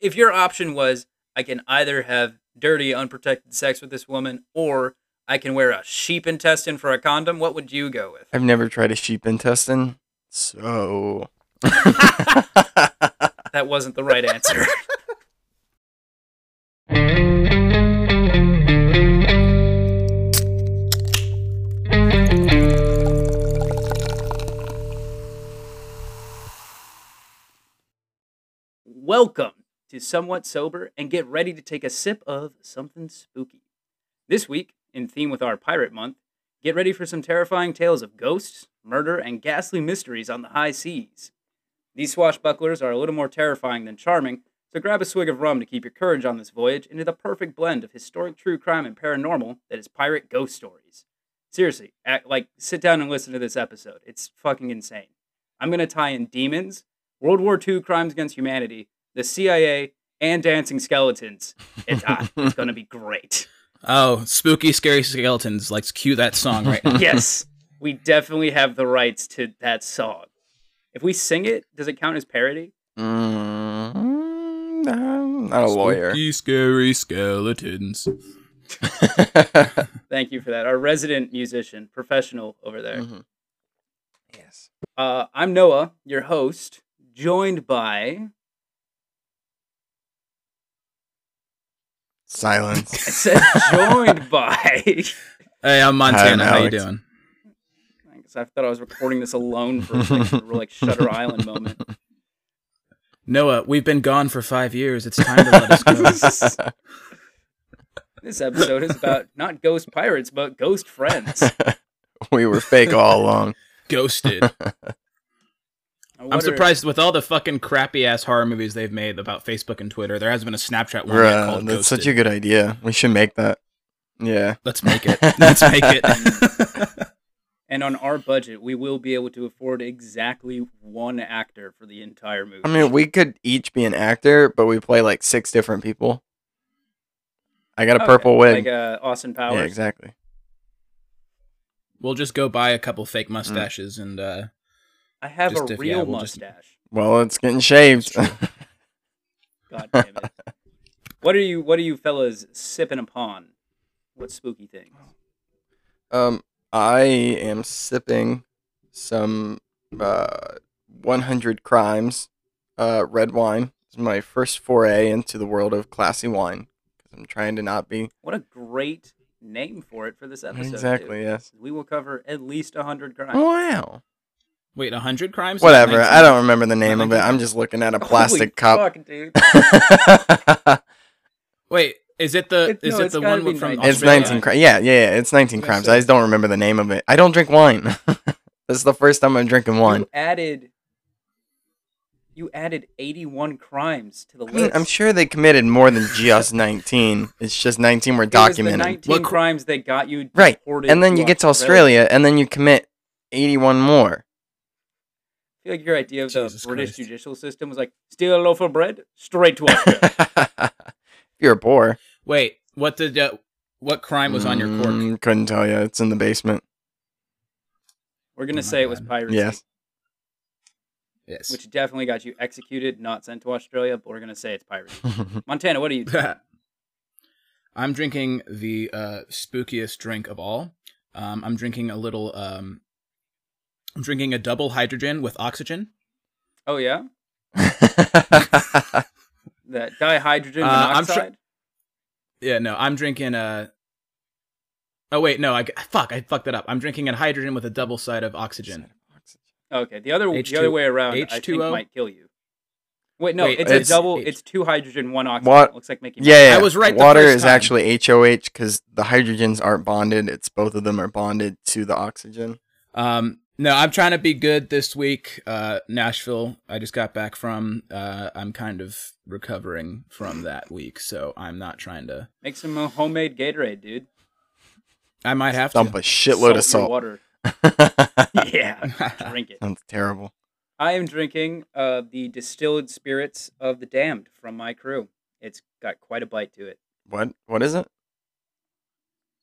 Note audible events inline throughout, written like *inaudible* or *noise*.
if your option was I can either have dirty, unprotected sex with this woman, or I can wear a sheep intestine for a condom, what would you go with? I've never tried a sheep intestine, so. *laughs* That wasn't the right answer. *laughs* Welcome to Somewhat Sober and get ready to take a sip of something spooky. This week, in theme with our Pirate Month, get ready for some terrifying tales of ghosts, murder, and ghastly mysteries on the high seas. These swashbucklers are a little more terrifying than charming, so grab a swig of rum to keep your courage on this voyage into the perfect blend of historic true crime and paranormal that is pirate ghost stories. Seriously, act, like sit down and listen to this episode. It's fucking insane. I'm gonna tie in demons, World War II crimes against humanity, the CIA, and dancing skeletons. It's hot. it's *laughs* gonna be great. Oh, spooky, scary skeletons. Let's cue that song right now. *laughs* yes, we definitely have the rights to that song. If we sing it, does it count as parody? Mm, I'm not a lawyer. Spooky, scary skeletons. *laughs* Thank you for that. Our resident musician, professional over there. Mhm. Yes. Uh, I'm Noah, your host, joined by. Silence. *laughs* I said joined by. *laughs* Hey, I'm Montana. Hi, How you Alex. doing? I guess I thought I was recording this alone for a second, a like Shutter Island moment. *laughs* Noah, we've been gone for five years. It's time to let us go. This episode is about not ghost pirates, but ghost friends. we were fake all along. Ghosted. I I'm wonder- surprised with all the fucking crappy ass horror movies they've made about Facebook and Twitter. There hasn't been a Snapchat one yet Bruh, called that's Ghosted. such a good idea. We should make that. Yeah. Let's make it. *laughs* Let's make it. *laughs* And on our budget, we will be able to afford exactly one actor for the entire movie. I mean, we could each be an actor, but we play like six different people. I got a Okay, purple wig. like uh, Austin Powers. yeah, exactly. we'll just go buy a couple fake mustaches and uh I have Just a if- real yeah, we'll just- mustache. Well, it's getting shaved. God damn it! *laughs* what are you? What are you fellas sipping upon? What spooky things? um, I am sipping some uh 100 Crimes uh red wine. It's my first foray into the world of classy wine because I'm trying to not be What a great name for it for this episode. exactly. too. Yes. We will cover at least hundred crimes. Wow. Wait, a hundred crimes? Whatever. I don't remember the name of it. I'm just looking at a *laughs* Holy plastic cup. fuck, dude. *laughs* Wait, is it the It- is no, it the one from 19. It's 19 crimes. Yeah, yeah, yeah. It's 19 Yes, crimes. sir. I just don't remember the name of it. I don't drink wine. *laughs* this is the first time I'm drinking wine. You added. You added eighty-one crimes to the I list. mean, I'm sure they committed more than just 19. It's just 19 were It documented. Nineteen What cr- crimes that got you Right, And then you get to Australia and then you commit 81 more. I feel like your idea of the British Christ. judicial system was like steal a loaf of bread straight to Australia. *laughs* if you're a bore. Wait, what did uh, what crime was on your cork? Mm, Couldn't tell you. It's in the basement. We're gonna Oh my say it was piracy. Yes. Yes. which definitely got you executed, not sent to Australia. But we're gonna say it's piracy. *laughs* Montana, what are you? doing? *laughs* I'm drinking the uh, spookiest drink of all. Um, I'm drinking a little. Um, I'm drinking a double hydrogen with oxygen. Oh yeah, *laughs* that dihydrogen Uh, monoxide. tr- Yeah, no, I'm drinking a. Oh wait, no, I fuck, I fucked that up. I'm drinking a hydrogen with a double side of oxygen. okay, the other the H2 other way around, I think H2O? might kill you. Wait, no, Wait, it's, it's- a double. H- It's two hydrogen, one oxygen. What? Looks like making. Yeah, yeah. I was right the Water first is time. actually HOH because the hydrogens aren't bonded. It's both of them are bonded to the oxygen. Um, no, I'm trying to be good this week. Uh, Nashville, I just got back from. Uh, I'm kind of recovering from that week, so I'm not trying to. Make some uh, homemade Gatorade, dude. I might have Dump to. Dump a shitload of Salt salt. water. *laughs* Yeah, drink it. That's terrible. I am drinking uh, the distilled spirits of the damned from my crew. It's got quite a bite to it. What? What is it?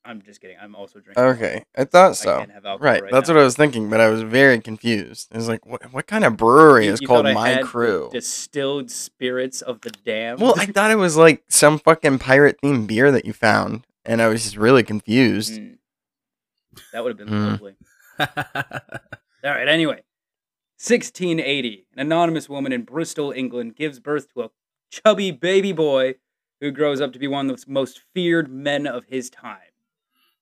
I'm just kidding. I'm also drinking. Okay, I thought I so. have Right, right that's now. what I was thinking, but I was very confused. It was like, what, what kind of brewery You- is you called I My Crew? Distilled spirits of the damned. Well, I thought it was like some fucking pirate themed beer that you found, and I was just really confused. Mm. That would have been Mm. lovely. All right. Anyway, 1680, an anonymous woman in Bristol, England, gives birth to a chubby baby boy who grows up to be one of the most feared men of his time.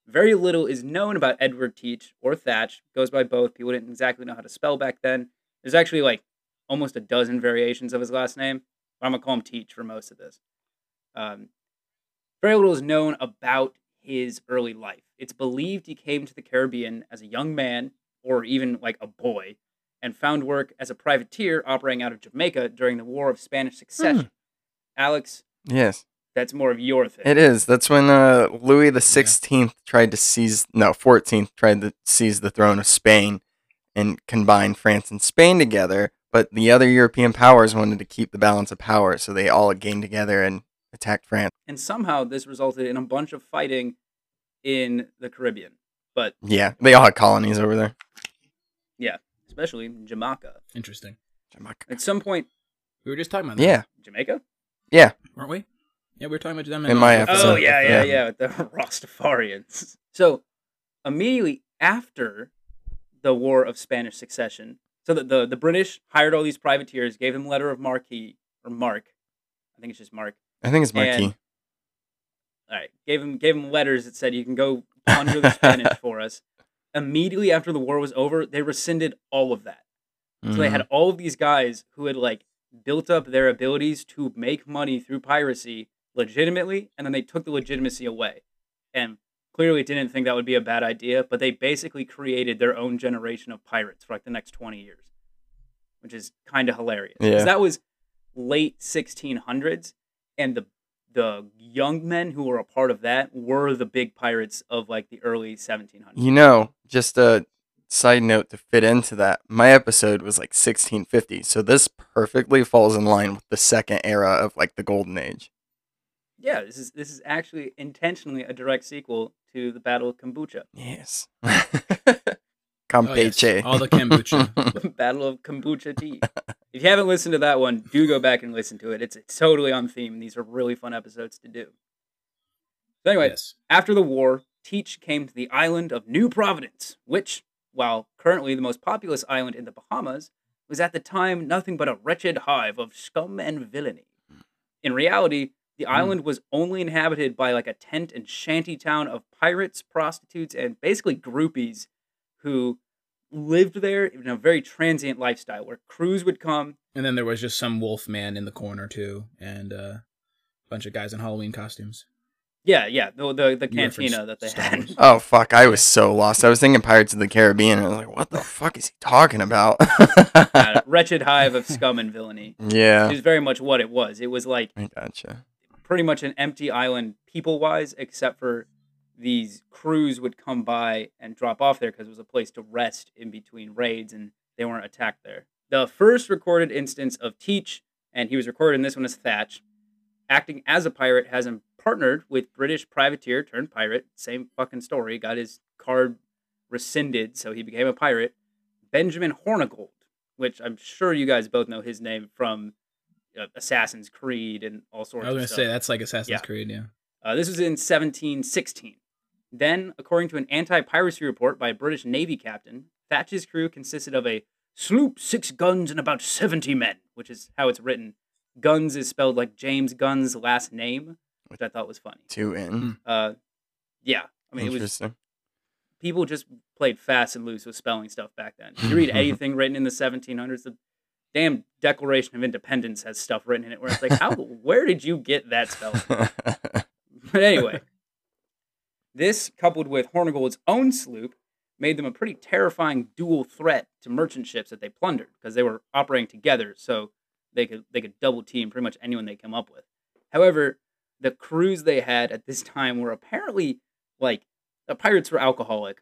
Very little is known about Edward Teach or Thatch. Goes by both. People didn't exactly know how to spell back then. There's actually like almost a dozen variations of his last name. But I'm gonna call him Teach for most of this. Um, very little is known about his early life. It's believed he came to the Caribbean as a young man or even like a boy and found work as a privateer operating out of Jamaica during the War of Spanish Succession. Alex, Yes, that's more of your thing. it is. That's when uh, Louis the Sixteenth tried to seize, no, Fourteenth tried to seize the throne of Spain and combine France and Spain together. But the other European powers wanted to keep the balance of power, so they all gained together and attacked France. And somehow this resulted in a bunch of fighting in the Caribbean, but Yeah, they all had colonies over there. Yeah, especially Jamaica. Interesting. Jamaica. At some point, We were just talking about that. Yeah, Jamaica? Yeah, weren't we? Yeah, we were talking about them In my the- episode. Oh yeah, yeah, Yeah. yeah, the *laughs* Rastafarians. So immediately after the War of Spanish Succession, so the, the the British hired all these privateers, gave them letter of marquee or mark, I think it's just mark. I think it's And- Marquis. All right, gave them gave them letters that said you can go plunder the Spanish *laughs* for us. Immediately after the war was over, they rescinded all of that. So they Mhm. had all of these guys who had like built up their abilities to make money through piracy legitimately, and then they took the legitimacy away. And clearly didn't think that would be a bad idea, but they basically created their own generation of pirates for like the next 20 years, which is kind of hilarious. Yeah. that was late 1600s, and the the young men who were a part of that were the big pirates of like the early 1700s. You know, just a side note to fit into that, my episode was like 1650, so this perfectly falls in line with the second era of like the golden age. Yeah, this is this is actually intentionally a direct sequel to the Battle of Kombucha. Yes. *laughs* Oh, yes. All the kombucha. *laughs* Battle of Kombucha Tea. if you haven't listened to that one, do go back and listen to it. It's, it's totally on theme. These are really fun episodes to do. So anyway, yes. after the war, Teach came to the island of New Providence, which, while currently the most populous island in the Bahamas, was at the time nothing but a wretched hive of scum and villainy. In reality, the island was only inhabited by like a tent and shanty town of pirates, prostitutes, and basically groupies who lived there in a very transient lifestyle where crews would come. And then there was just some wolf man in the corner too, and uh, a bunch of guys in Halloween costumes. Yeah, yeah, the the, the cantina that they had. Oh fuck! I was so lost. I was thinking Pirates of the Caribbean, and I was like, "What the fuck is he talking about?" *laughs* Uh, wretched hive of scum and villainy. Yeah, It was very much what it was. It was like I gotcha. Pretty much an empty island people wise, except for these crews would come by and drop off there because it was a place to rest in between raids and they weren't attacked there. The first recorded instance of Teach, and he was recorded in this one as Thatch, acting as a pirate, has him partnered with British privateer turned pirate. Same fucking story. Got his card rescinded, so he became a pirate. Benjamin Hornigold, which I'm sure you guys both know his name from uh, Assassin's Creed and all sorts of. I was gonna say that's like Assassin's Yeah. Creed, yeah. Uh, this was in 1716. Then, according to an anti piracy report by a British Navy captain, Thatch's crew consisted of a sloop, six guns, and about 70 men, which is how it's written. Guns is spelled like James Gunn's last name, which I thought was funny. Two in. Uh, yeah, I mean, it was Interesting. people just played fast and loose with spelling stuff back then. If you *laughs* read anything written in the 1700s, the damn Declaration of Independence has stuff written in it where it's like, how, *laughs* where did you get that spelling? But anyway, this coupled with Hornigold's own sloop made them a pretty terrifying dual threat to merchant ships that they plundered because they were operating together, so they could they could double team pretty much anyone they come up with. However, the crews they had at this time were apparently like the pirates were alcoholic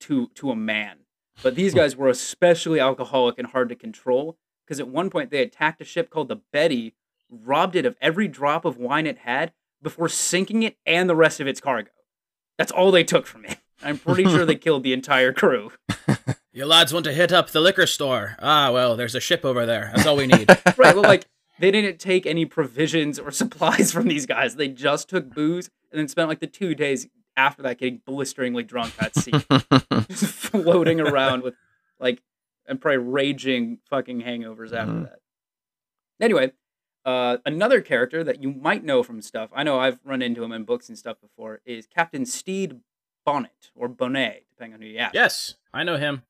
to to a man, but these hmm. guys were especially alcoholic and hard to control because at one point they attacked a ship called the Betty, robbed it of every drop of wine it had before sinking it and the rest of its cargo. That's all they took from it. I'm pretty sure they *laughs* killed the entire crew. *laughs* You lads want to hit up the liquor store? Ah, well, there's a ship over there. That's all we need. *laughs* Right, well, like they didn't take any provisions or supplies from these guys. They just took booze and then spent like the two days after that getting blisteringly drunk at sea, just floating around with like and probably raging fucking hangovers after Mhm. that. Anyway, uh, another character that you might know from stuff, I know I've run into him in books and stuff before, is Captain Stede Bonnet or Bonnet, depending on who you ask. yes, I know him.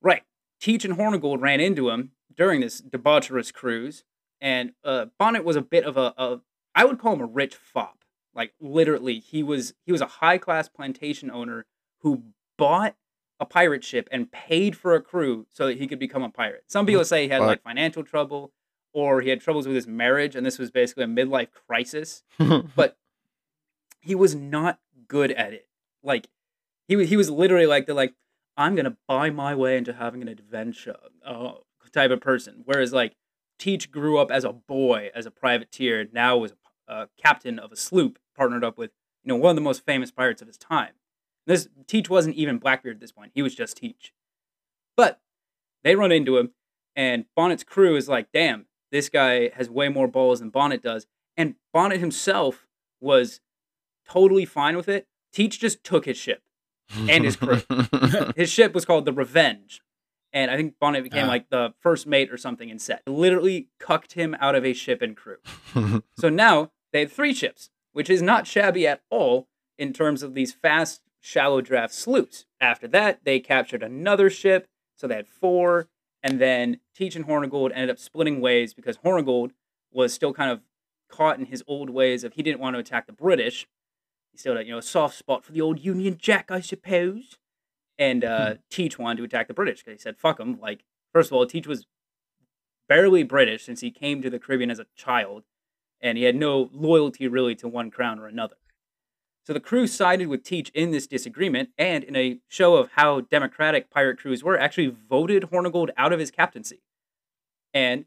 Right. Teach and Hornigold ran into him during this debaucherous cruise, and uh, Bonnet was a bit of a, a, I would call him a rich fop. Like literally, he was he was a high class plantation owner who bought a pirate ship and paid for a crew so that he could become a pirate. Some people say he had like financial trouble or he had troubles with his marriage, and this was basically a midlife crisis *laughs* but he was not good at it. Like he was, he was literally like the like I'm gonna buy my way into having an adventure uh, type of person. Whereas like Teach grew up as a boy, as a privateer, now was a uh, captain of a sloop, partnered up with you know one of the most famous pirates of his time. This Teach wasn't even Blackbeard at this point; he was just Teach. But they run into him, and Bonnet's crew is like, "Damn, this guy has way more balls than Bonnet does." And Bonnet himself was totally fine with it. Teach just took his ship. and his crew. *laughs* His ship was called the Revenge. And I think Bonnet became Ah. like the first mate or something in set. Literally cucked him out of a ship and crew. *laughs* So now they have three ships, which is not shabby at all in terms of these fast, shallow draft sloops. After that, they captured another ship, so they had four. And then Teach and Hornigold ended up splitting ways because Hornigold was still kind of caught in his old ways of he didn't want to attack the British. He still had, you know, a soft spot for the old Union Jack, I suppose. And uh, Teach wanted to attack the British because he said, fuck them. Like, first of all, Teach was barely British since he came to the Caribbean as a child, and he had no loyalty really to one crown or another. So the crew sided with Teach in this disagreement, and in a show of how democratic pirate crews were, actually voted Hornigold out of his captaincy. And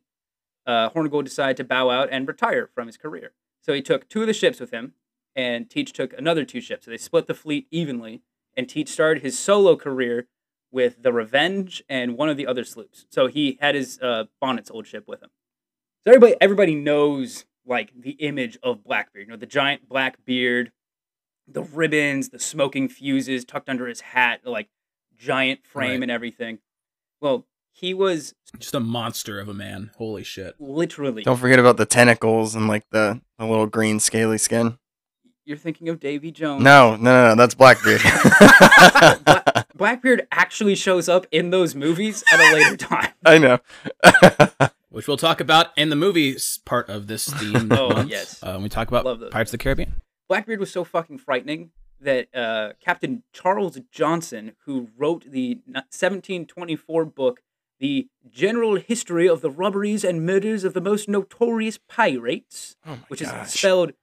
uh, Hornigold decided to bow out and retire from his career. So he took two of the ships with him, and Teach took another two ships. So they split the fleet evenly, and Teach started his solo career with the Revenge and one of the other sloops. So he had his uh, Bonnet's old ship with him. So everybody, everybody knows like the image of Blackbeard. You know, the giant black beard, the ribbons, the smoking fuses tucked under his hat, the, like giant frame Right. and everything. Well, he was Just a monster of a man. Holy shit. literally. Don't forget about the tentacles and like the, the little green scaly skin. You're thinking of Davy Jones. No, no, no, no that's Blackbeard. *laughs* Bla- Blackbeard actually shows up in those movies at a later time. *laughs* I know. *laughs* Which we'll talk about in the movies part of this theme. Oh, month, yes. Uh, when we talk about Love those. Pirates of the Caribbean. Blackbeard was so fucking frightening that uh, Captain Charles Johnson, who wrote the 1724 book, The General History of the Robberies and Murders of the Most Notorious Pirates, Oh which is spelled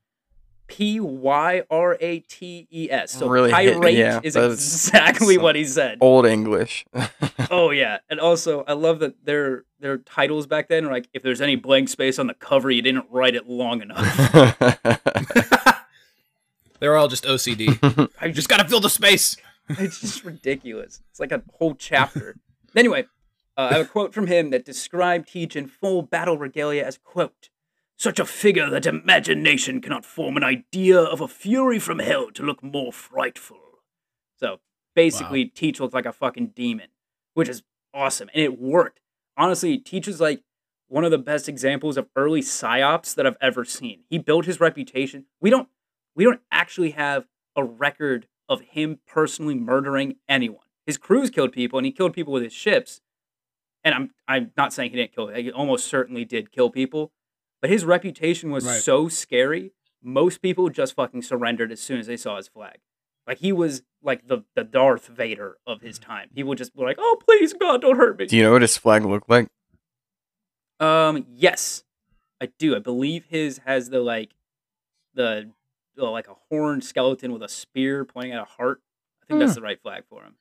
P Y R A T E S. So Really hit- pirate yeah, is exactly what he said. Old English. *laughs* Oh yeah, and also I love that their their titles back then are like if there's any blank space on the cover, you didn't write it long enough. *laughs* They're all just OCD. *laughs* I just gotta fill the space. *laughs* it's just ridiculous. It's like a whole chapter. anyway, uh, I have a quote from him that described Teach in full battle regalia as quote, "Such a figure that imagination cannot form an idea of a fury from hell to look more frightful." So basically, Teach looked like a fucking demon, which is awesome, and it worked. Honestly, Teach is like one of the best examples of early psyops that I've ever seen. He built his reputation. We don't we don't actually have a record of him personally murdering anyone. His crews killed people, and he killed people with his ships. And I'm I'm not saying he didn't kill. He almost certainly did kill people, but his reputation was Right. so scary. Most people just fucking surrendered as soon as they saw his flag. Like he was like the the Darth Vader of his time. He would just be like, "Oh please, God, don't hurt me." Do you know what his flag looked like? Um, yes, I do. I believe his has the like, the uh, like a horned skeleton with a spear pointing at a heart. I think that's the right flag for him.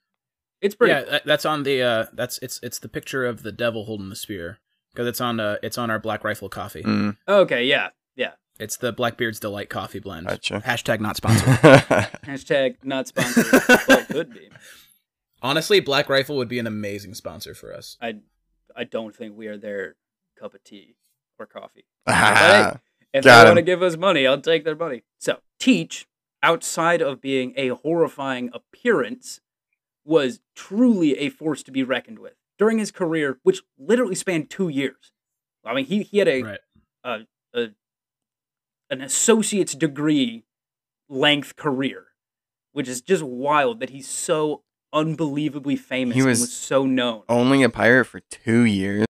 It's pretty. yeah, that- that's on the. Uh, that's it's it's the picture of the devil holding the spear because it's on uh it's on our Black Rifle coffee. Mm. Okay, yeah, yeah. It's the Blackbeard's Delight Coffee Blend. Gotcha. Hashtag not *laughs* sponsored. Hashtag not sponsored. well, could be. Honestly, Black Rifle would be an amazing sponsor for us. I I don't think we are their cup of tea or coffee. *laughs* Ah, If Got they want to give us money, I'll take their money. So, Teach, outside of being a horrifying appearance, was truly a force to be reckoned with during his career, which literally spanned two years. I mean, he, he had a, Right. a, a an associate's degree length career, which is just wild that he's so unbelievably famous He and was- was so known. only a pirate for two years.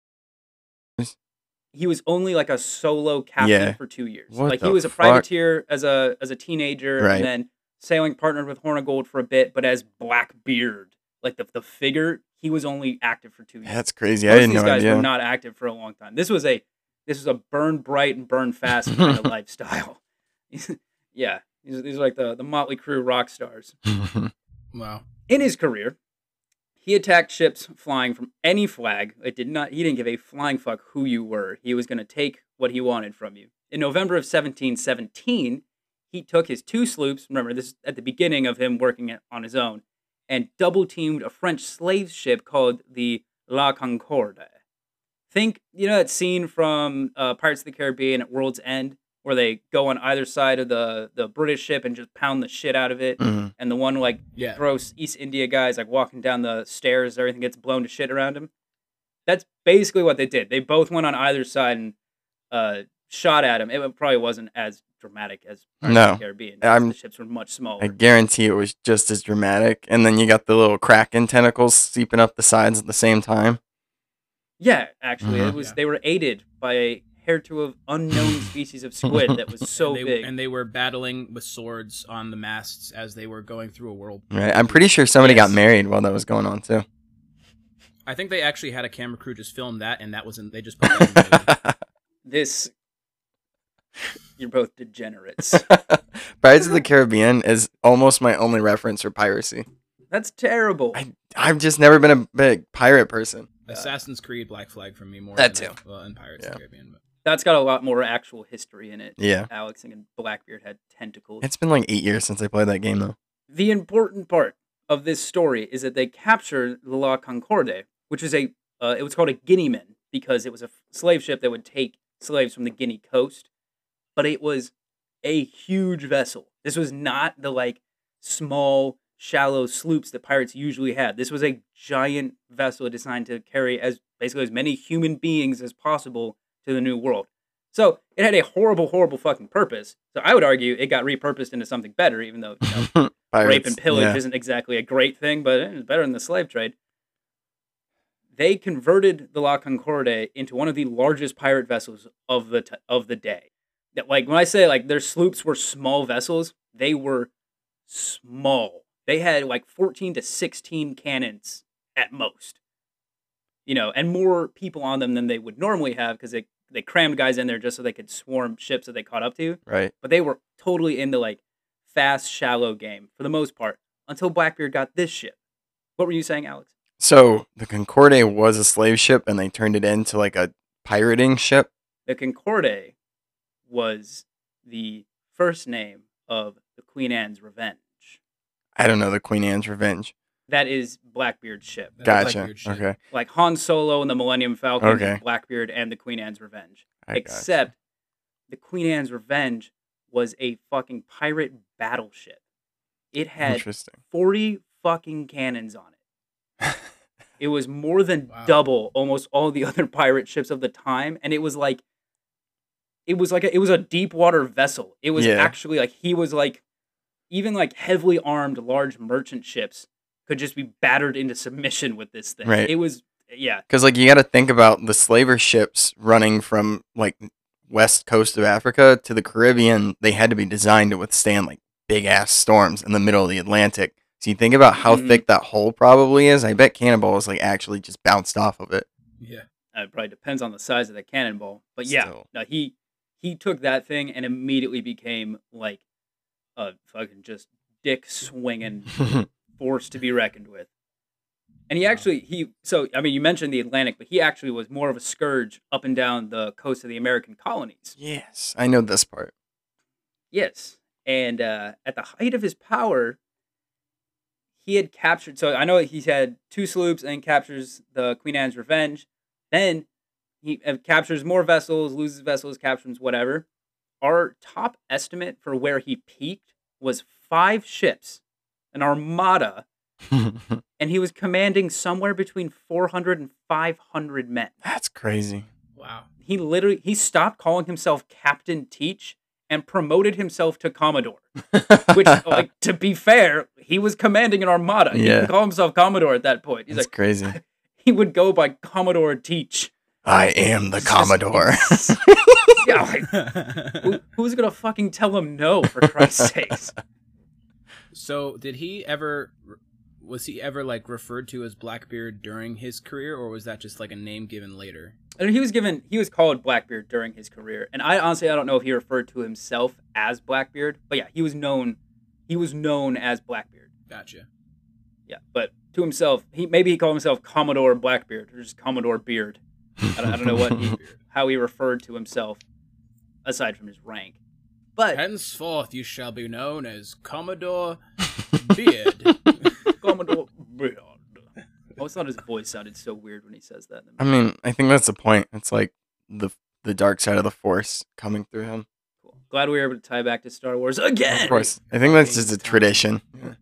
He was only like a solo captain Yeah. for two years. What like he was a fuck? privateer as a as a teenager, Right. and then sailing partnered with Hornigold for a bit, but as Blackbeard, like the the figure, he was only active for two years. That's crazy. Most I didn't these know guys idea. were not active for a long time. This was a this was a burn bright and burn fast *laughs* kind of lifestyle. *laughs* yeah, these, these are like the the Motley Crue rock stars. *laughs* Wow. In his career, he attacked ships flying from any flag. It did not. He didn't give a flying fuck who you were. He was going to take what he wanted from you. In November of 1717, he took his two sloops. Remember, this is at the beginning of him working on his own, and double teamed a French slave ship called the La Concorde. Think you know that scene from uh, Pirates of the Caribbean at World's End, where they go on either side of the the British ship and just pound the shit out of it, Mhm. and the one like Yeah. gross East India guys like walking down the stairs, everything gets blown to shit around him. That's basically what they did. They both went on either side and uh, shot at him. It probably wasn't as dramatic as Pirates No. the Caribbean. I'm- the ships were much smaller. I guarantee it was just as dramatic. And then you got the little kraken tentacles seeping up the sides at the same time. yeah, actually, it Mhm. was. Yeah. They were aided by a hair to of unknown *laughs* species of squid that was so and they, big. And they were battling with swords on the masts as they were going through a world. Right. I'm pretty sure somebody Yes. got married while that was going on too. I think they actually had a camera crew just film that, and that wasn't. They just put that in the movie. *laughs* this, you're both degenerates. *laughs* Pirates of the Caribbean is almost my only reference for piracy. That's terrible. I- I've just never been a big pirate person. Assassin's Creed Black Flag for me more. That than, too. Well, and uh, Pirates of the Caribbean. But. That's got a lot more actual history in it. Yeah. Alex and Blackbeard had tentacles. It's been like eight years since I played that game though. the important part of this story is that they captured the La Concorde, which is a uh, it was called a Guineaman because it was a slave ship that would take slaves from the Guinea coast, but it was a huge vessel. This was not the like small, shallow sloops that pirates usually had. This was a giant vessel designed to carry as basically as many human beings as possible to the new world. So it had a horrible, horrible fucking purpose. So I would argue it got repurposed into something better, even though you know *laughs* rape and pillage yeah. isn't exactly a great thing, but it's better than the slave trade. They converted the La Concorde into one of the largest pirate vessels of the t- of the day. That like when I say like their sloops were small vessels, they were small. They had like 14 to 16 cannons at most. You know, and more people on them than they would normally have because they they crammed guys in there just so they could swarm ships that they caught up to Right. but they were totally into like fast, shallow game for the most part until Blackbeard got this ship. What were you saying, Alex? So the Concorde was a slave ship and they turned it into like a pirating ship. The Concorde was the first name of the Queen Anne's Revenge. I don't know, the Queen Anne's Revenge. That is Blackbeard's ship. That's Gotcha. Blackbeard's ship. Okay. Like Han Solo and the Millennium Falcon, Okay. Blackbeard and the Queen Anne's Revenge. I gotcha. Except the Queen Anne's Revenge was a fucking pirate battleship. It had Interesting. 40 fucking cannons on it. *laughs* It was more than Wow. double almost all the *laughs* other pirate ships of the time, and it was like, it was like a, it was a deep water vessel. It was Yeah. actually like he was like, even like heavily armed large merchant ships could just be battered into submission with this thing. Right. It was yeah, Because like you got to think about the slaver ships running from like west coast of Africa to the Caribbean. They had to be designed to withstand like big ass storms in the middle of the Atlantic. So you think about how Mhm. thick that hull probably is. I bet Cannonball is like actually just bounced off of it. Yeah. Uh, it probably depends on the size of the cannonball. But yeah, Still. no, he he took that thing and immediately became like a fucking just dick swinging *laughs* force to be reckoned with. And he actually he so I mean you mentioned the Atlantic, but he actually was more of a scourge up and down the coast of the American colonies. yes, I know this part. Yes. And uh, at the height of his power, he had captured. So I know he's had two sloops and captures the Queen Anne's Revenge. Then he uh, captures more vessels, loses vessels, captures whatever. Our top estimate for where he peaked was five ships, an armada, *laughs* and he was commanding somewhere between 400 and 500 men. That's crazy. Wow. He literally he stopped calling himself Captain Teach and promoted himself to Commodore. *laughs* Which, like, to be fair, he was commanding an armada. He Yeah. didn't call himself Commodore at that point. He's That's like, crazy. *laughs* he would go by Commodore Teach. I am the Commodore. Yeah, like, who, who's gonna fucking tell him no? For Christ's sakes. So, did he ever was he ever like referred to as Blackbeard during his career or was that just like a name given later? And he was given he was called Blackbeard during his career, and I honestly I don't know if he referred to himself as Blackbeard, but yeah, he was known he was known as Blackbeard. Gotcha. Yeah, but to himself, he maybe he called himself Commodore Blackbeard or just Commodore Beard. I don't, I don't know what he, *laughs* how he referred to himself aside from his rank. But Henceforth you shall be known as Commodore *laughs* Beard. Commodore Beard. I always thought his voice sounded so weird when he says that. I mean, I think that's the point. It's like the the dark side of the force coming through him. Cool. Glad we were able to tie back to Star Wars again. Of course, I think that's just a tradition. *laughs*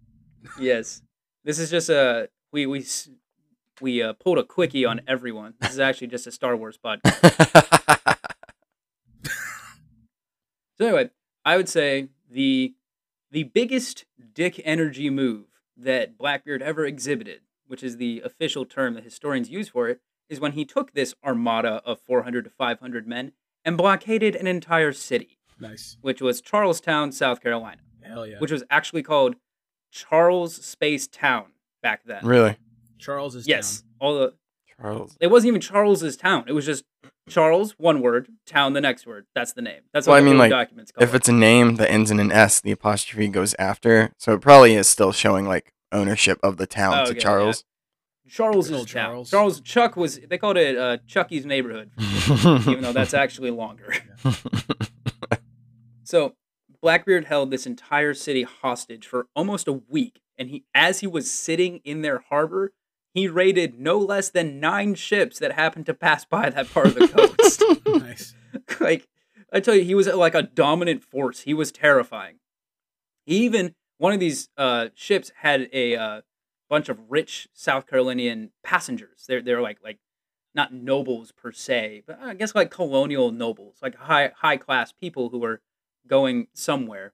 Yes. This is just a we we we uh, pulled a quickie on everyone. This is actually just a Star Wars podcast. *laughs* So anyway, I would say the the biggest dick energy move that Blackbeard ever exhibited, which is the official term that historians use for it, is when he took this armada of 400 to 500 men and blockaded an entire city, nice. which was Charlestown, South Carolina, Hell yeah. which was actually called Charles Space Town back then. really, Charles is Yes, all the Charles. it wasn't even Charles's town. It was just Charles, one word, town, the next word. That's the name. That's Well, what I mean, early like, documents call If it. it's a name that ends in an S, the apostrophe goes after, so it probably is still showing like ownership of the town Oh, to okay, yeah. Charles. Charles is old town. Charles. Charles Chuck was they called it uh, Chucky's neighborhood, *laughs* even though that's actually longer. *laughs* so Blackbeard held this entire city hostage for almost a week, and he, as he was sitting in their harbor, he raided no less than nine ships that happened to pass by that part of the coast. *laughs* nice. *laughs* like I tell you, he was like a dominant force. He was terrifying. He even one of these uh, ships had a uh, bunch of rich South Carolinian passengers. They're they're like like not nobles per se, but I guess like colonial nobles, like high high class people who were going somewhere.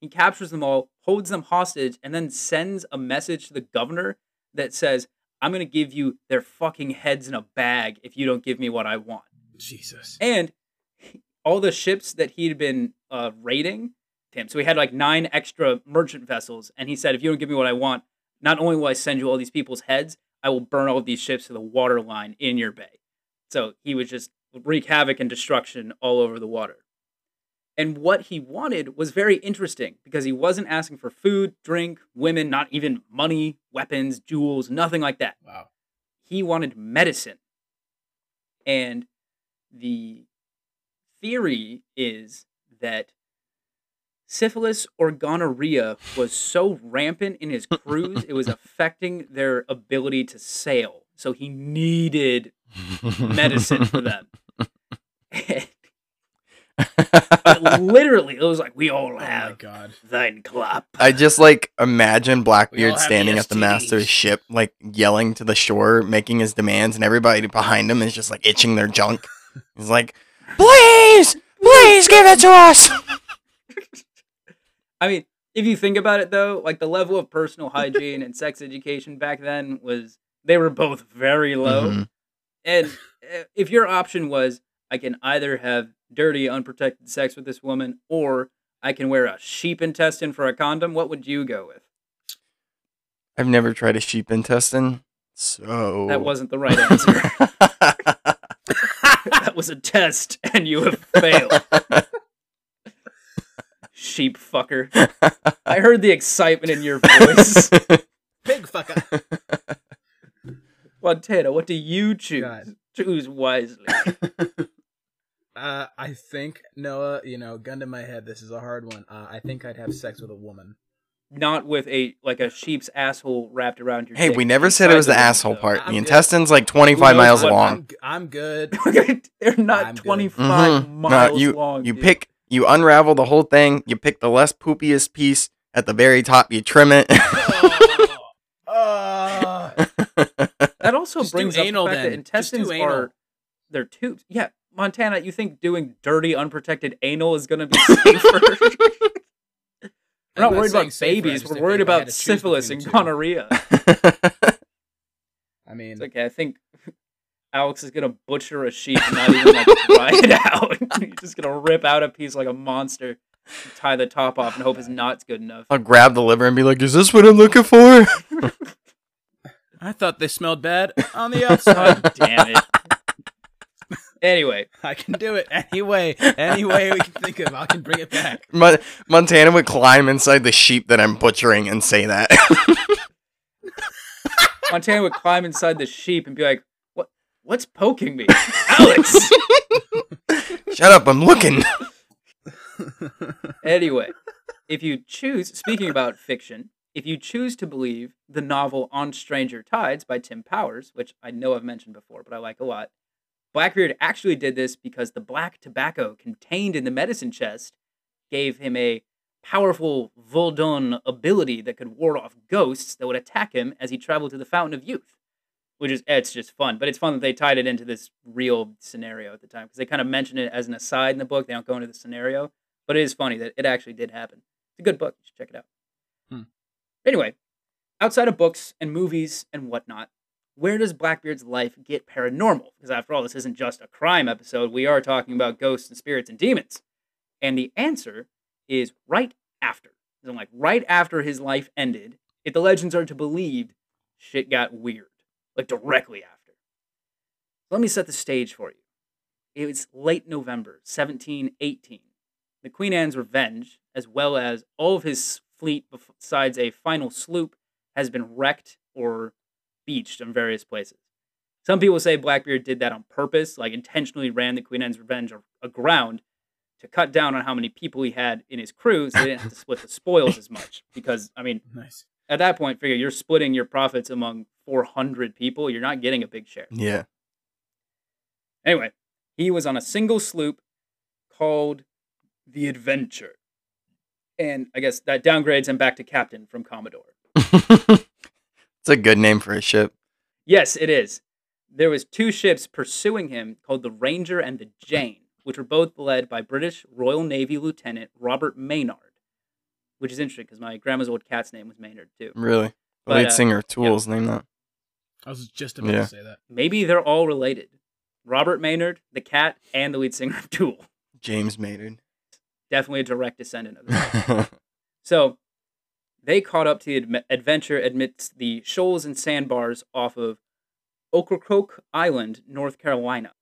He captures them all, holds them hostage, and then sends a message to the governor that says, "I'm gonna give you their fucking heads in a bag if you don't give me what I want." Jesus. and all the ships that he'd been uh, raiding him. So he had like nine extra merchant vessels, and he said, "If you don't give me what I want, not only will I send you all these people's heads, I will burn all of these ships to the water line in your bay." So he would just wreak havoc and destruction all over the water. And what he wanted was very interesting because he wasn't asking for food, drink, women, not even money, weapons, jewels, nothing like that Wow. he wanted medicine. And the theory is that syphilis or gonorrhea was so rampant in his crews, it was *laughs* affecting their ability to sail. So he needed medicine for them. And *laughs* *laughs* literally, it was like, we all have Oh my god. thine clap. I just like imagine Blackbeard standing the at the mast of his STDs. ship, like yelling to the shore, making his demands, and everybody behind him is just like itching their junk. He's like, "Please, please give it to us." *laughs* I mean, if you think about it though, like the level of personal hygiene and sex education back then was they were both very low. Mhm. And uh, if your option was I can either have dirty unprotected sex with this woman or I can wear a sheep intestine for a condom, what would you go with? I've never tried a sheep intestine, so That wasn't the right answer. *laughs* that was a test and you have failed. Sheep fucker. I heard the excitement in your voice. Big fucker. Montana, what do you choose? God. Choose wisely. *laughs* Uh, I I think Noah, you know, gun to my head, this is a hard one. Uh, I think I'd have sex with a woman. Not with a like a sheep's asshole wrapped around your. Hey, dick we never said it was the womb, asshole though. part. I'm The good. intestine's like 25 miles what- long. I'm, g- I'm good. *laughs* They're not I'm good. 25 Mhm. miles No, you long. you dude. pick you unravel the whole thing. You pick the less poopiest piece at the very top. You trim it. Oh. *laughs* *laughs* That also Just do brings up the fact that then. Just do intestines anal. are they're tubes. Yeah, Montana, you think doing dirty, unprotected anal is going to be safer? *laughs* We're not worried about safer, babies. We're worried if I had about syphilis and gonorrhea. *laughs* I mean, It's okay. I think Alex is gonna butcher a sheep, and not even like *laughs* dry it out. He's just gonna rip out a piece like a monster, tie the top off, and hope his knot's good enough. I'll grab the liver and be like, "Is this what I'm looking for?" I thought they smelled bad on the outside. Damn it. Anyway, *laughs* I can do it any way, any way we can think of. I can bring it back. *laughs* Mon- Montana would climb inside the sheep that I'm butchering and say that. *laughs* Montana would climb inside the sheep and be like, "What? What's poking me, Alex?" Shut up! I'm looking. anyway, if you choose, speaking about fiction, if you choose to believe the novel On Stranger Tides by Tim Powers, which I know I've mentioned before, but I like a lot, Blackbeard actually did this because the black tobacco contained in the medicine chest gave him a powerful vodun ability that could ward off ghosts that would attack him as he traveled to the Fountain of Youth. Which is it's just fun, but it's fun that they tied it into this real scenario at the time because they kind of mention it as an aside in the book. They don't go into the scenario, but it is funny that it actually did happen. It's a good book. You should check it out. Hmm. Anyway, outside of books and movies and whatnot, where does Blackbeard's life get paranormal? Because after all, this isn't just a crime episode. We are talking about ghosts and spirits and demons. And the answer is right after. So like right after his life ended, if the legends are to believed, shit got weird. Like directly after. Let me set the stage for you. It was late November, 1718. The Queen Anne's Revenge, as well as all of his fleet besides a final sloop, has been wrecked or beached in various places. Some people say Blackbeard did that on purpose, like intentionally ran the Queen Anne's Revenge aground to cut down on how many people he had in his crew so they didn't have to split the spoils as much. Because, I mean, Nice. at that point, figure you're splitting your profits among 400 people, you're not getting a big share. Yeah. Anyway, he was on a single sloop called the Adventure. And I guess that downgrades him back to captain from Commodore. *laughs* it's a good name for a ship. Yes, it is. There was two ships pursuing him called the Ranger and the Jane, which were both led by British Royal Navy Lieutenant Robert Maynard, which is interesting because my grandma's old cat's name was Maynard too. Really. The But, lead uh, singer of Tools name that. I was just about Yeah. to say that. Maybe they're all related. Robert Maynard, the cat, and the lead singer of Tool. James Maynard. Definitely a direct descendant of them. *laughs* So they caught up to the admi- adventure amidst the shoals and sandbars off of Ocracoke Island, North Carolina.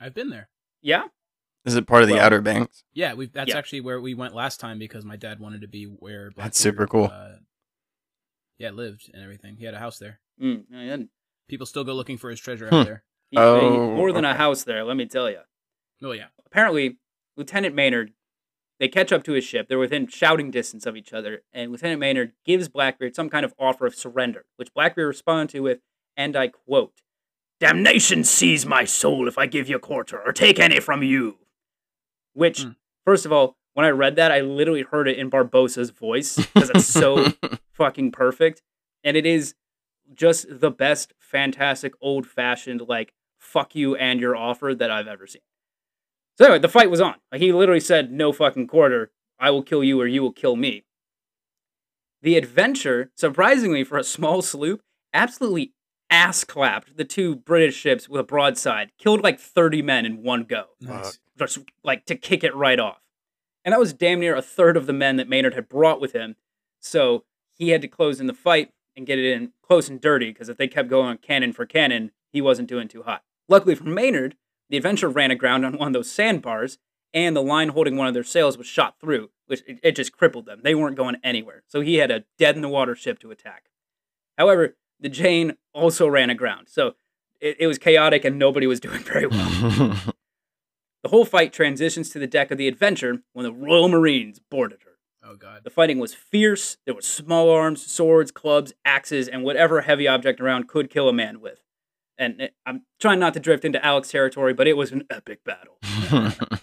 I've been there. Yeah? Is it part of the Well- Outer Banks? Yeah, we that's Yeah. actually where we went last time because my dad wanted to be where Blackbeard, That's super cool. Uh, yeah, lived and everything. He had a house there. Mm, and People still go looking for his treasure Hmm. out there. he- Oh, more than a house there, let me tell you. Oh yeah. Apparently, Lieutenant Maynard, they catch up to his ship. They're within shouting distance of each other, and Lieutenant Maynard gives Blackbeard some kind of offer of surrender, which Blackbeard responds to with, and I quote, Damnation seize my soul if I give you a quarter, or take any from you. Which, Hmm. first of all, when I read that, I literally heard it in Barbossa's voice, because it's so *laughs* fucking perfect. And it is just the best, fantastic, old fashioned, like, fuck you and your offer that I've ever seen. So anyway, the fight was on. Like, he literally said, no fucking quarter. I will kill you or you will kill me. The adventure, surprisingly for a small sloop, absolutely ass clapped the two British ships with a broadside, killed like 30 men in one go Nice. just like to kick it right off. And that was damn near a third of the men that Maynard had brought with him. So he had to close in the fight and get it in close and dirty because if they kept going cannon for cannon, he wasn't doing too hot. Luckily for Maynard, the adventure ran aground on one of those sandbars, and the line holding one of their sails was shot through, which it, it just crippled them. They weren't going anywhere. So he had a dead in the water ship to attack. However, the Jane also ran aground. So it, it was chaotic and nobody was *laughs* doing very well. *laughs* The whole fight transitions to the deck of the Adventure when the Royal Marines boarded her. Oh god. The fighting was fierce. There were small arms, swords, clubs, axes, and whatever heavy object around could kill a man with. And I'm trying not to drift into Alex territory, but it was an epic battle. *laughs*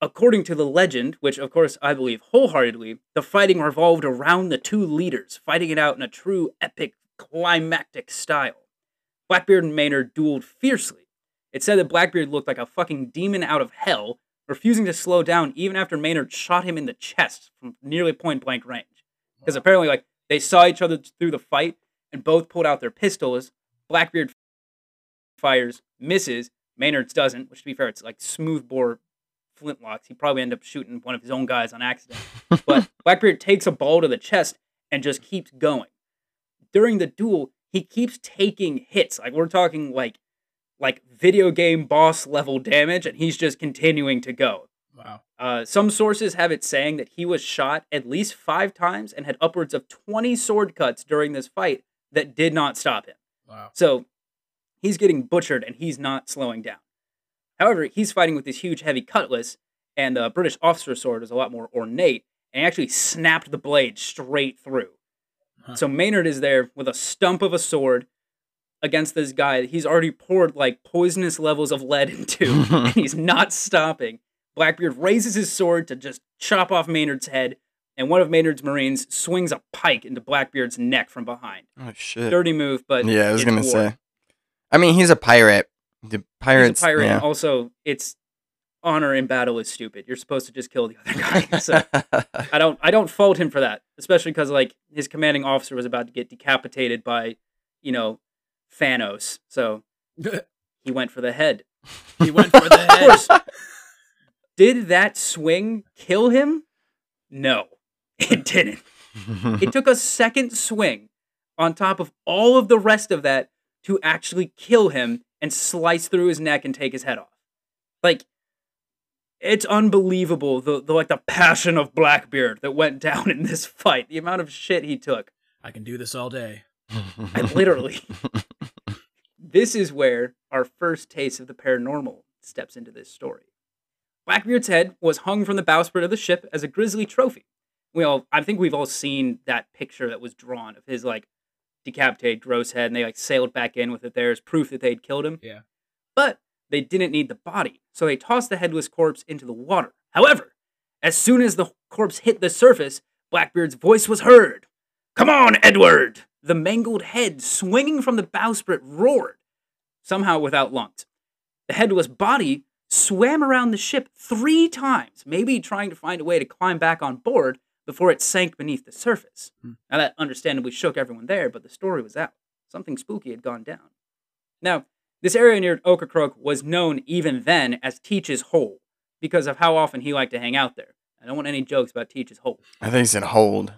According to the legend, which of course I believe wholeheartedly, the fighting revolved around the two leaders, fighting it out in a true epic climactic style. Blackbeard and Maynard dueled fiercely. It said that Blackbeard looked like a fucking demon out of hell, refusing to slow down even after Maynard shot him in the chest from nearly point blank range. Because apparently, like, they saw each other through the fight and both pulled out their pistols. Blackbeard fires, misses. Maynard's doesn't, which to be fair, it's like smooth bore flintlocks. He probably end up shooting one of his own guys on accident. *laughs* But Blackbeard takes a ball to the chest and just keeps going. During the duel, he keeps taking hits. Like we're talking like like video game boss level damage, and he's just continuing to go. Wow. Uh, some sources have it saying that he was shot at least five times and had upwards of 20 sword cuts during this fight that did not stop him. Wow. So he's getting butchered and he's not slowing down. However, he's fighting with this huge heavy cutlass, and the British officer's sword is a lot more ornate, and he actually snapped the blade straight through. Huh. So Maynard is there with a stump of a sword against this guy that he's already poured like poisonous levels of lead into, *laughs* and he's not stopping. Blackbeard raises his sword to just chop off Maynard's head, and one of Maynard's Marines swings a pike into Blackbeard's neck from behind. oh shit. Dirty move, but yeah, I was gonna war. say. I mean, he's a pirate. The pirates. Pirate, yeah. also it's honor in battle is stupid. You're supposed to just kill the other *laughs* guy. So *laughs* I don't I don't fault him for that, especially because like his commanding officer was about to get decapitated by, you know, Thanos. So *laughs* he went for the head. he went for the head. Did that swing kill him? No, it didn't. It took a second swing on top of all of the rest of that to actually kill him and slice through his neck and take his head off. Like it's unbelievable the, the like the passion of Blackbeard that went *laughs* down in this fight. The amount of shit he took. I can do this all day. I literally *laughs* This is where our first taste of the paranormal steps into this story. Blackbeard's head was hung from the bowsprit of the ship as a grisly trophy. We all, I think we've all seen that picture that was drawn of his like decapitated gross head, and they like sailed back in with it there as proof that they'd killed him. Yeah. But they didn't need the body, so they tossed the headless corpse into the water. However, as soon as the corpse hit the surface, Blackbeard's voice was heard. Come on, Edward! The mangled head swinging from the bowsprit roared, somehow without lungs. The headless body swam around the ship three times, maybe trying to find a way to climb back on board before it sank beneath the surface. Hmm. Now, that understandably shook everyone there, but the story was out. Something spooky had gone down. Now, this area near Ocracoke was known even then as Teach's Hole because of how often he liked to hang out there. I don't want any jokes about Teach's Hole. I think he said hold.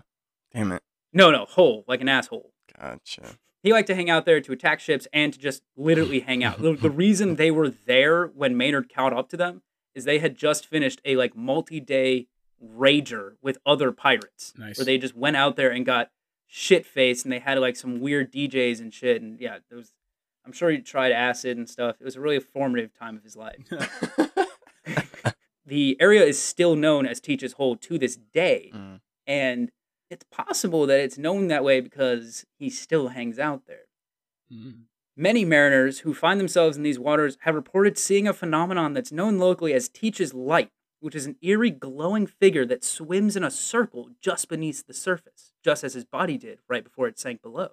Damn it. No, no, hole, like an asshole. Gotcha. He liked to hang out there to attack ships and to just literally hang out. The, the reason *laughs* they were there when Maynard caught up to them is they had just finished a like multi-day rager with other pirates, Nice. where they just went out there and got shit faced, and they had like some weird DJs and shit, and yeah, there was. I'm sure he tried acid and stuff. It was a really formative time of his life. *laughs* *laughs* the area is still known as Teach's Hole to this day, Mm. and it's possible that it's known that way because he still hangs out there. Mm. Many mariners who find themselves in these waters have reported seeing a phenomenon that's known locally as Teach's Light, which is an eerie glowing figure that swims in a circle just beneath the surface, just as his body did right before it sank below.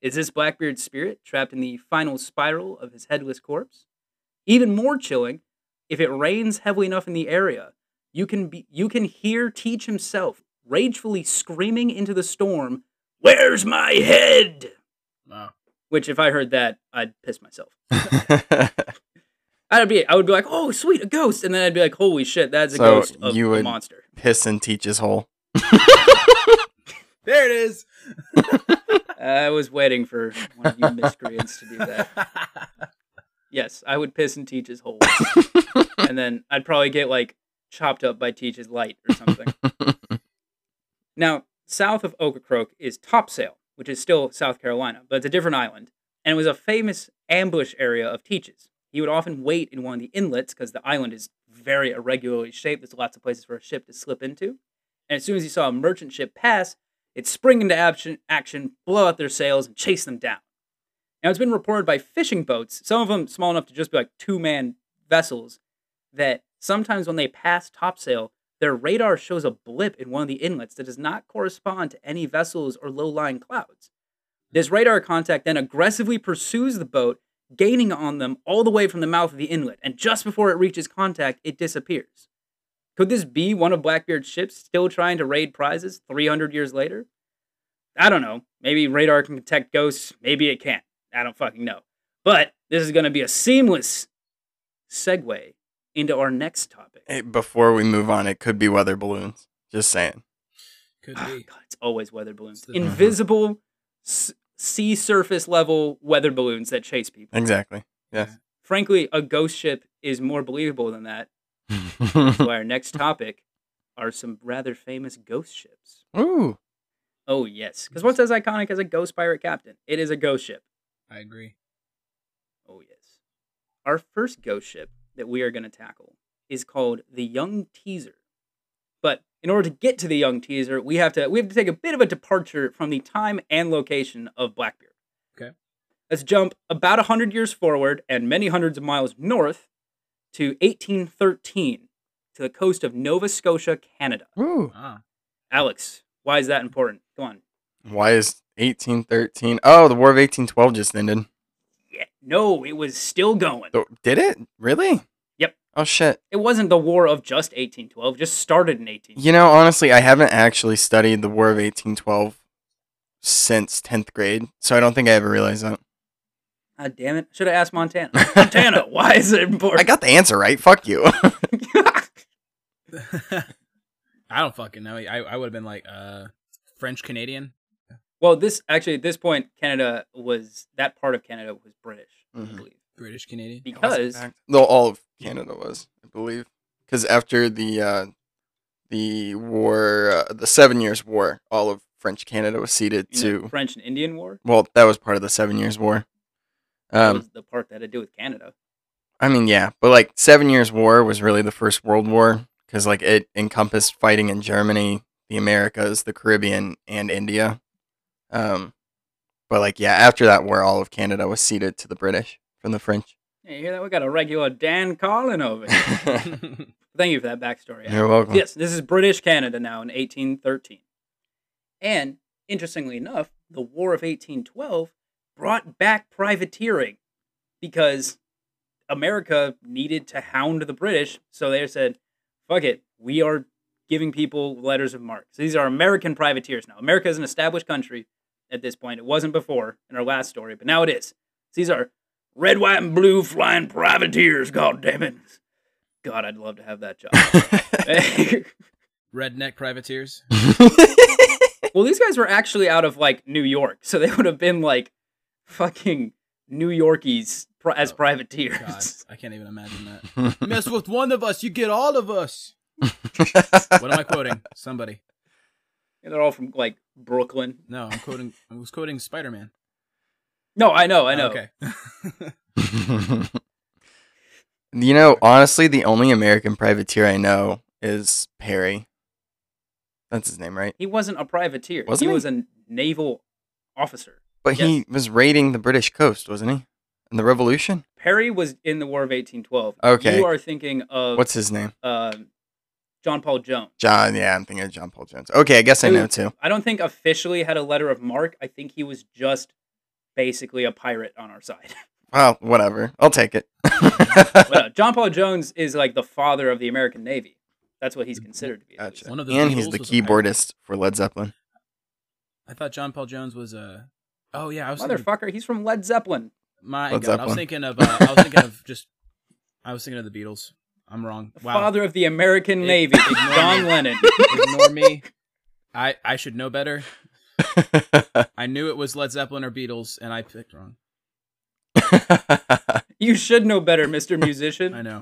Is this Blackbeard's spirit trapped in the final spiral of his headless corpse? Even more chilling, if it rains heavily enough in the area, you can be you can hear Teach himself ragefully screaming into the storm, "Where's my head?" Wow. Which, if I heard that, I'd piss myself. *laughs* *laughs* I'd be, I would be like, "Oh, sweet, a ghost," and then I'd be like, "Holy shit, that's a So ghost of you a would- monster." Piss and Teach's hole. *laughs* There it is. *laughs* I was waiting for one of you miscreants to do that. *laughs* Yes, I would piss in Teach's hole, and then I'd probably get like chopped up by Teach's light or something. now, south of Ocracoke is Topsail, which is still South Carolina, but it's a different island, and it was a famous ambush area of Teach's. He would often wait in one of the inlets because the island is very irregularly shaped. There's lots of places for a ship to slip into. And as soon as he saw a merchant ship pass, it'd spring into action, action, blow out their sails, and chase them down. Now, it's been reported by fishing boats, some of them small enough to just be like two man vessels, that sometimes when they pass topsail, their radar shows a blip in one of the inlets that does not correspond to any vessels or low lying clouds. This radar contact then aggressively pursues the boat, gaining on them all the way from the mouth of the inlet, and just before it reaches contact, it disappears. Could this be one of Blackbeard's ships still trying to raid prizes 300 years later? I don't know. Maybe radar can detect ghosts, maybe it can't. I don't fucking know. But this is going to be a seamless segue into our next topic. Hey, before we move on, it could be weather balloons. Just saying. Could Ah, be. *sighs* God, it's always weather balloons. Invisible s- sea surface level weather balloons that chase people. Exactly. Yes. Frankly, a ghost ship is more believable than that. *laughs* So our next topic are some rather famous ghost ships. Ooh. Oh yes, because what's as iconic as a ghost pirate captain? It is a ghost ship. I agree. Oh yes. Our first ghost ship that we are going to tackle is called the Young Teaser. But in order to get to the Young Teaser, we have to we have to take a bit of a departure from the time and location of Blackbeard. Okay. Let's jump about 100 years forward and many hundreds of miles north to 1813 to the coast of Nova Scotia, Canada. Ooh. Ah, Alex, why is that important? Go on. Why is 1813? Oh, the War of 1812 just ended. Yeah. No, it was still going. Did it? Really? Yep. Oh, shit. It wasn't the war of just 1812, it just started in 18. You know, honestly, I haven't actually studied the War of 1812 since 10th grade, so I don't think I ever realized that. God damn it. Should have asked Montana. *laughs* Montana, why is it important? I got the answer right. Fuck you. *laughs* *laughs* I don't fucking know. I I would have been like uh French Canadian. well, this actually at this point, Canada was that part of Canada was British, I Mhm. believe. British Canadian. Because though all of Canada was, I believe, because after the uh, the war, uh, the Seven Years War, all of French Canada was ceded you know, to. French and Indian War Well, that was part of the Seven Years War. that Um, was the part that had to do with Canada. I mean, yeah, but like Seven Years War was really the first World War because like it encompassed fighting in Germany, the Americas, the Caribbean, and India. Um, but like yeah, after that war, all of Canada was ceded to the British from the French. Hey, you hear that? We got a regular Dan Carlin over here. *laughs* Thank you for that backstory. You're welcome. Yes, this is British Canada now in 1813. And interestingly enough, the War of 1812 brought back privateering because America needed to hound the British. So they said, fuck it, we are giving people letters of marque. So these are American privateers now. America is an established country at this point. It wasn't before in our last story, but now it is. So these are red, white, and blue flying privateers, god damn it. God, I'd love to have that job. *laughs* Redneck privateers. *laughs* Well, these guys were actually out of like New York, so they would have been like fucking New Yorkies pri- as Oh, privateers. God, I can't even imagine that. Mess with one of us, you get all of us. *laughs* What am I quoting? Somebody. And they're all from like Brooklyn. No, I'm quoting. I was quoting Spider Man. No, I know, I know. Okay. *laughs* you know, honestly, the only American privateer I know is Perry. That's his name, right? He wasn't a privateer. Wasn't he he? was a naval officer. But he was raiding the British coast, wasn't he? In the Revolution? Perry was in the War of 1812. Okay. You are thinking of What's his name? um, John Paul Jones. John. Yeah, I'm thinking of John Paul Jones. Okay, I guess I know too. I don't think officially had a letter of marque. I think he was just basically a pirate on our side. *laughs* Well, whatever. I'll take it. But, uh, *laughs* John Paul Jones is like the father of the American Navy. That's what he's considered to be. Gotcha. One of the and he's the was a pirate. keyboardist for Led Zeppelin. I thought John Paul Jones was a. Oh yeah, I was thinking, Motherfucker, he's from Led Zeppelin. my Led God, I was thinking of. Uh, I was thinking of just. I was thinking of the Beatles. I'm wrong. The Wow. Father of the American Ig- Navy, John me. Lennon. Ignore me. I I should know better. *laughs* I knew it was Led Zeppelin or Beatles, and I picked wrong. *laughs* You should know better, Mr. Musician. *laughs* I know.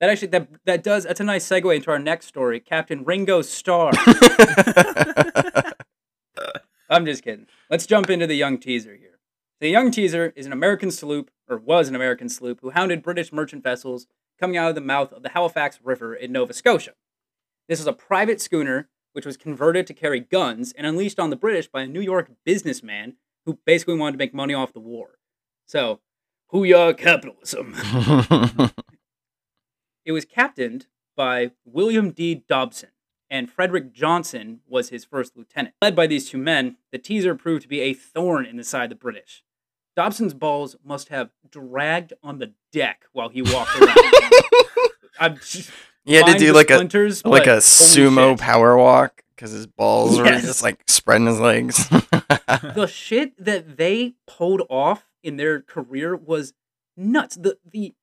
That actually that that does that's a nice segue into our next story, Captain Ringo Starr. I'm just kidding. Let's jump into the young teaser here. The young teaser is an American sloop, or was an American sloop, who hounded British merchant vessels, coming out of the mouth of the Halifax River in Nova Scotia. This is a private schooner which was converted to carry guns and unleashed on the British by a New York businessman who basically wanted to make money off the war. So, hooyah capitalism. *laughs* it was captained by William D. Dobson, and Frederick Johnson was his first lieutenant. Led by these two men, the teaser proved to be a thorn in the side of the British. Dobson's balls must have dragged on the deck while he walked around. *laughs* I'm just, he had to do like a splinters, like a sumo shit. power walk because his balls were just like spreading his legs. *laughs* the shit that they pulled off in their career was nuts. The the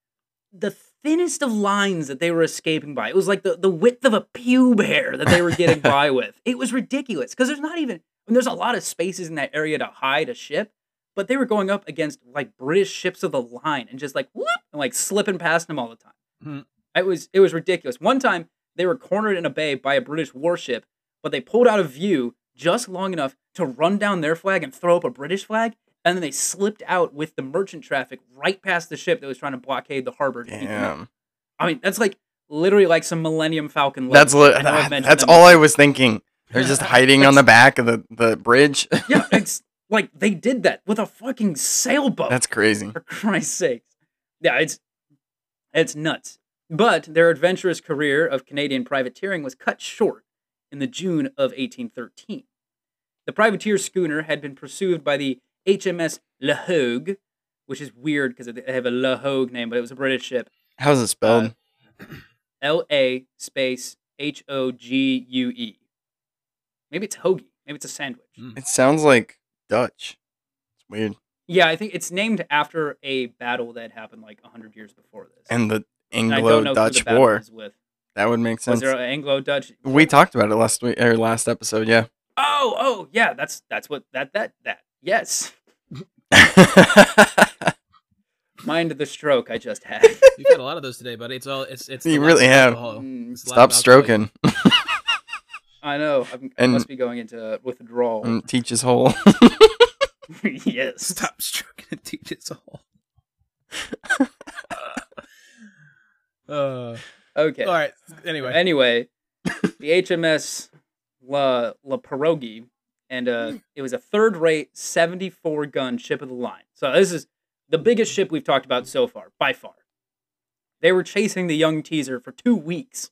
the thinnest of lines that they were escaping by. It was like the, the width of a pube hair that they were getting *laughs* by with. It was ridiculous because there's not even and there's a lot of spaces in that area to hide a ship, but they were going up against like British ships of the line and just like whoop and like slipping past them all the time. Hmm. It was it was ridiculous. One time they were cornered in a bay by a British warship, but they pulled out of view just long enough to run down their flag and throw up a British flag, and then they slipped out with the merchant traffic right past the ship that was trying to blockade the harbor. to keep them out. Damn. I mean, that's like literally like some Millennium Falcon. That's li- that's all I was thinking. They're just hiding on the back of the, the bridge. Yeah, *laughs* it's like they did that with a fucking sailboat. That's crazy. for Christ's sake. Yeah, it's it's nuts. But their adventurous career of Canadian privateering was cut short in the June of 1813. The privateer schooner had been pursued by the HMS La Hogue, which is weird because they have a La Hogue name, but it was a British ship. How's it spelled? *clears throat* L A space H O G U E. Maybe it's hoagie. Maybe it's a sandwich. Mm. it sounds like Dutch. It's weird. Yeah, I think it's named after a battle that happened like 100 years before this. And the And I don't know who the Anglo-Dutch battle War. with. That would make sense. Was sense. there an Anglo-Dutch? We talked about it last week or last episode. Yeah. Oh, oh, yeah. That's that's what that that that. Yes, *laughs* mind the stroke I just had. *laughs* You've had a lot of those today, buddy. It's all it's it's. You really have. Mm, It's the lack Stop stroking. *laughs* I know. I'm, I must be going into withdrawal. and teach his whole. yes. Stop stroking and teach us all. Uh, Okay. all right. Anyway, Anyway, the HMS La La Pierogi, and uh, it was a third-rate 74-gun ship of the line. So this is the biggest ship we've talked about so far, by far. They were chasing the young teaser for two weeks,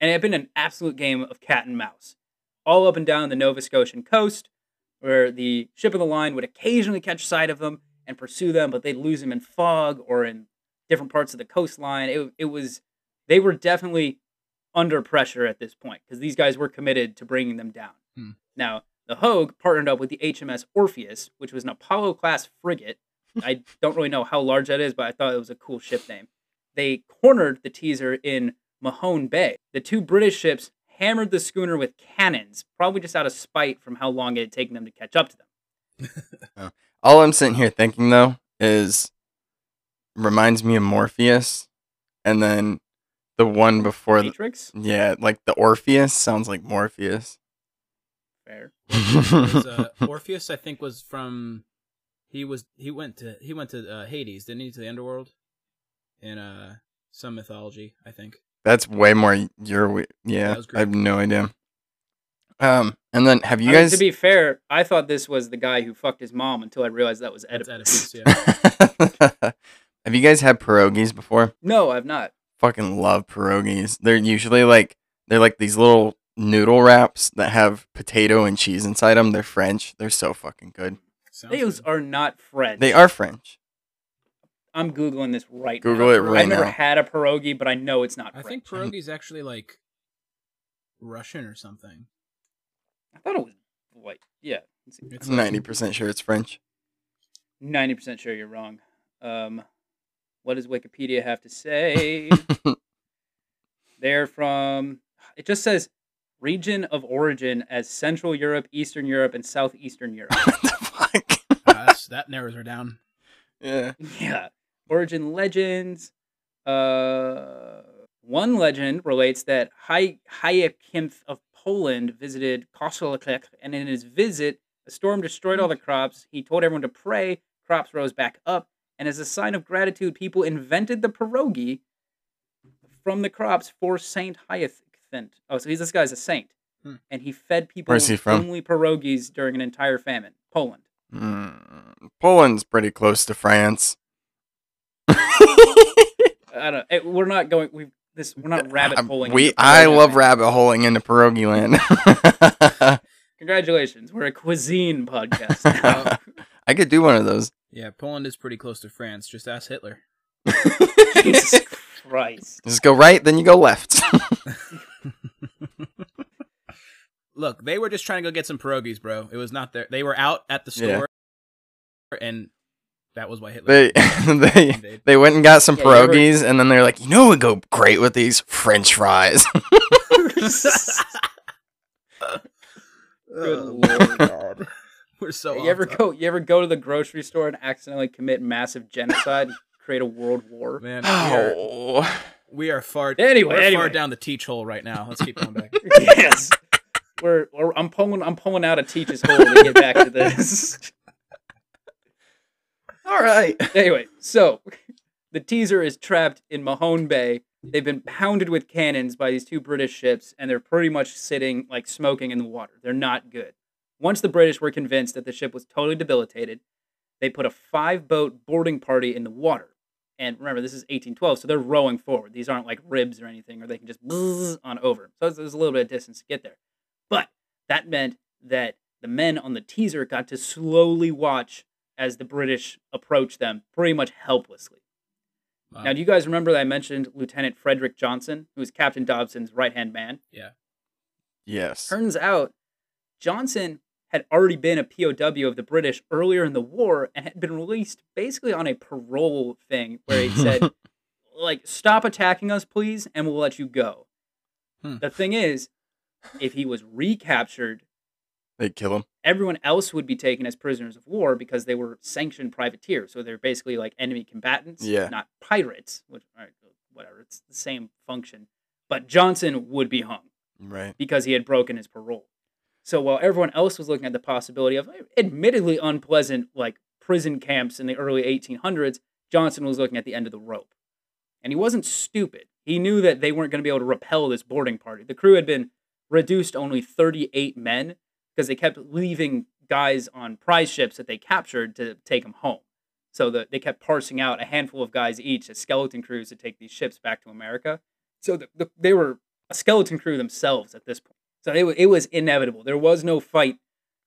and it had been an absolute game of cat and mouse, all up and down the Nova Scotian coast, where the ship of the line would occasionally catch sight of them and pursue them, but they'd lose them in fog or in different parts of the coastline. It, it was they were definitely under pressure at this point because these guys were committed to bringing them down. Hmm. Now, the Hogue partnered up with the HMS Orpheus, which was an Apollo class frigate. I don't really know how large that is, but I thought it was a cool ship name. They cornered the teaser in Mahone Bay. The two British ships hammered the schooner with cannons, probably just out of spite from how long it had taken them to catch up to them. *laughs* All I'm sitting here thinking though is reminds me of Morpheus, and then the one before. The, Matrix? yeah, like the Orpheus sounds like Morpheus. Fair. *laughs* was, uh, Orpheus, I think, was from. He was he went to he went to uh, Hades, didn't he? To the underworld, in uh some mythology, I think. That's way more your. wi- Yeah, I have no idea. Um, and then have you I mean, guys? to be fair, I thought this was the guy who fucked his mom until I realized that was That's Oedipus. Oedipus, yeah. *laughs* *laughs* have you guys had pierogies before? No, I've not. Fucking love pierogies. They're usually like they're like these little noodle wraps that have potato and cheese inside them. They're French. They're so fucking good. Sounds Those good. are not French. They are French. I'm googling this right Google now. it right I've never now. had a pierogi, but I know it's not I French. think is actually like Russian or something. I thought it was like yeah. It's ninety percent sure it's French. Ninety percent sure you're wrong. Um, what does Wikipedia have to say? *laughs* They're from. It just says region of origin as Central Europe, Eastern Europe, and Southeastern Europe. *laughs* what the fuck? Ah, that narrows her down. yeah. yeah. Origin legends. Uh, one legend relates that Hy- Hyacinth of Poland visited Koszalek, and in his visit, a storm destroyed all the crops. He told everyone to pray. Crops rose back up, and as a sign of gratitude, people invented the pierogi from the crops for Saint Hyacinth. Oh, so he's this guy's a saint, Hmm. and he fed people he from? only pierogies during an entire famine. Poland. Mm, Poland's pretty close to France. *laughs* I don't. We're not going. We this. We're not *laughs* rabbit holing. we I love land. rabbit holing into pierogi land. *laughs* Congratulations, we're a cuisine *laughs* podcast. now. I could do one of those. Yeah, Poland is pretty close to France. Just ask Hitler. *laughs* Jesus Christ. Just go right, then you go left. *laughs* Look, they were just trying to go get some pierogies, bro. It was not there. They were out at the Yeah. store, and that was why Hitler. they they they went and got some Yeah, you ever- pierogies, and then they're like, you know, what would go great with these French fries. Good Oh, lord. *laughs* God. We're so. you ever off go? You ever go to the grocery store and accidentally commit massive genocide, create a world war? Man, oh. we are, oh, we are far. Anyway, we're anyway. far down the teach hole right now. Let's keep going back. *laughs* yes. We're, we're I'm pulling I'm pulling out a teacher's hole to get back to this. *laughs* all right. anyway, so the teaser is trapped in Mahone Bay. They've been pounded with cannons by these two British ships, and they're pretty much sitting like smoking in the water. They're not good. Once the British were convinced that the ship was totally debilitated, they put a five boat boarding party in the water. And remember, this is 1812, so they're rowing forward. These aren't like ribs or anything, or they can just buzz on over. So there's a little bit of distance to get there. But that meant that the men on the teaser got to slowly watch as the British approached them pretty much helplessly. Wow. Now, do you guys remember that I mentioned Lieutenant Frederick Johnson, who was Captain Dobson's right hand man? Yeah. Yes. Turns out Johnson had already been a POW of the British earlier in the war and had been released basically on a parole thing where he said, *laughs* like, stop attacking us, please, and we'll let you go. Hmm. The thing is, if he was recaptured, They kill him. everyone else would be taken as prisoners of war because they were sanctioned privateers. So they're basically like enemy combatants, Yeah. not pirates, which, all right, whatever, it's the same function. But Johnson would be hung Right. because he had broken his parole. So while everyone else was looking at the possibility of admittedly unpleasant like prison camps in the early 1800s, Johnson was looking at the end of the rope. And he wasn't stupid. He knew that they weren't going to be able to repel this boarding party. The crew had been reduced to only 38 men because they kept leaving guys on prize ships that they captured to take them home. So the, they kept parsing out a handful of guys each as skeleton crews to take these ships back to America. So the, the, they were a skeleton crew themselves at this point. So it, it was inevitable. There was no fight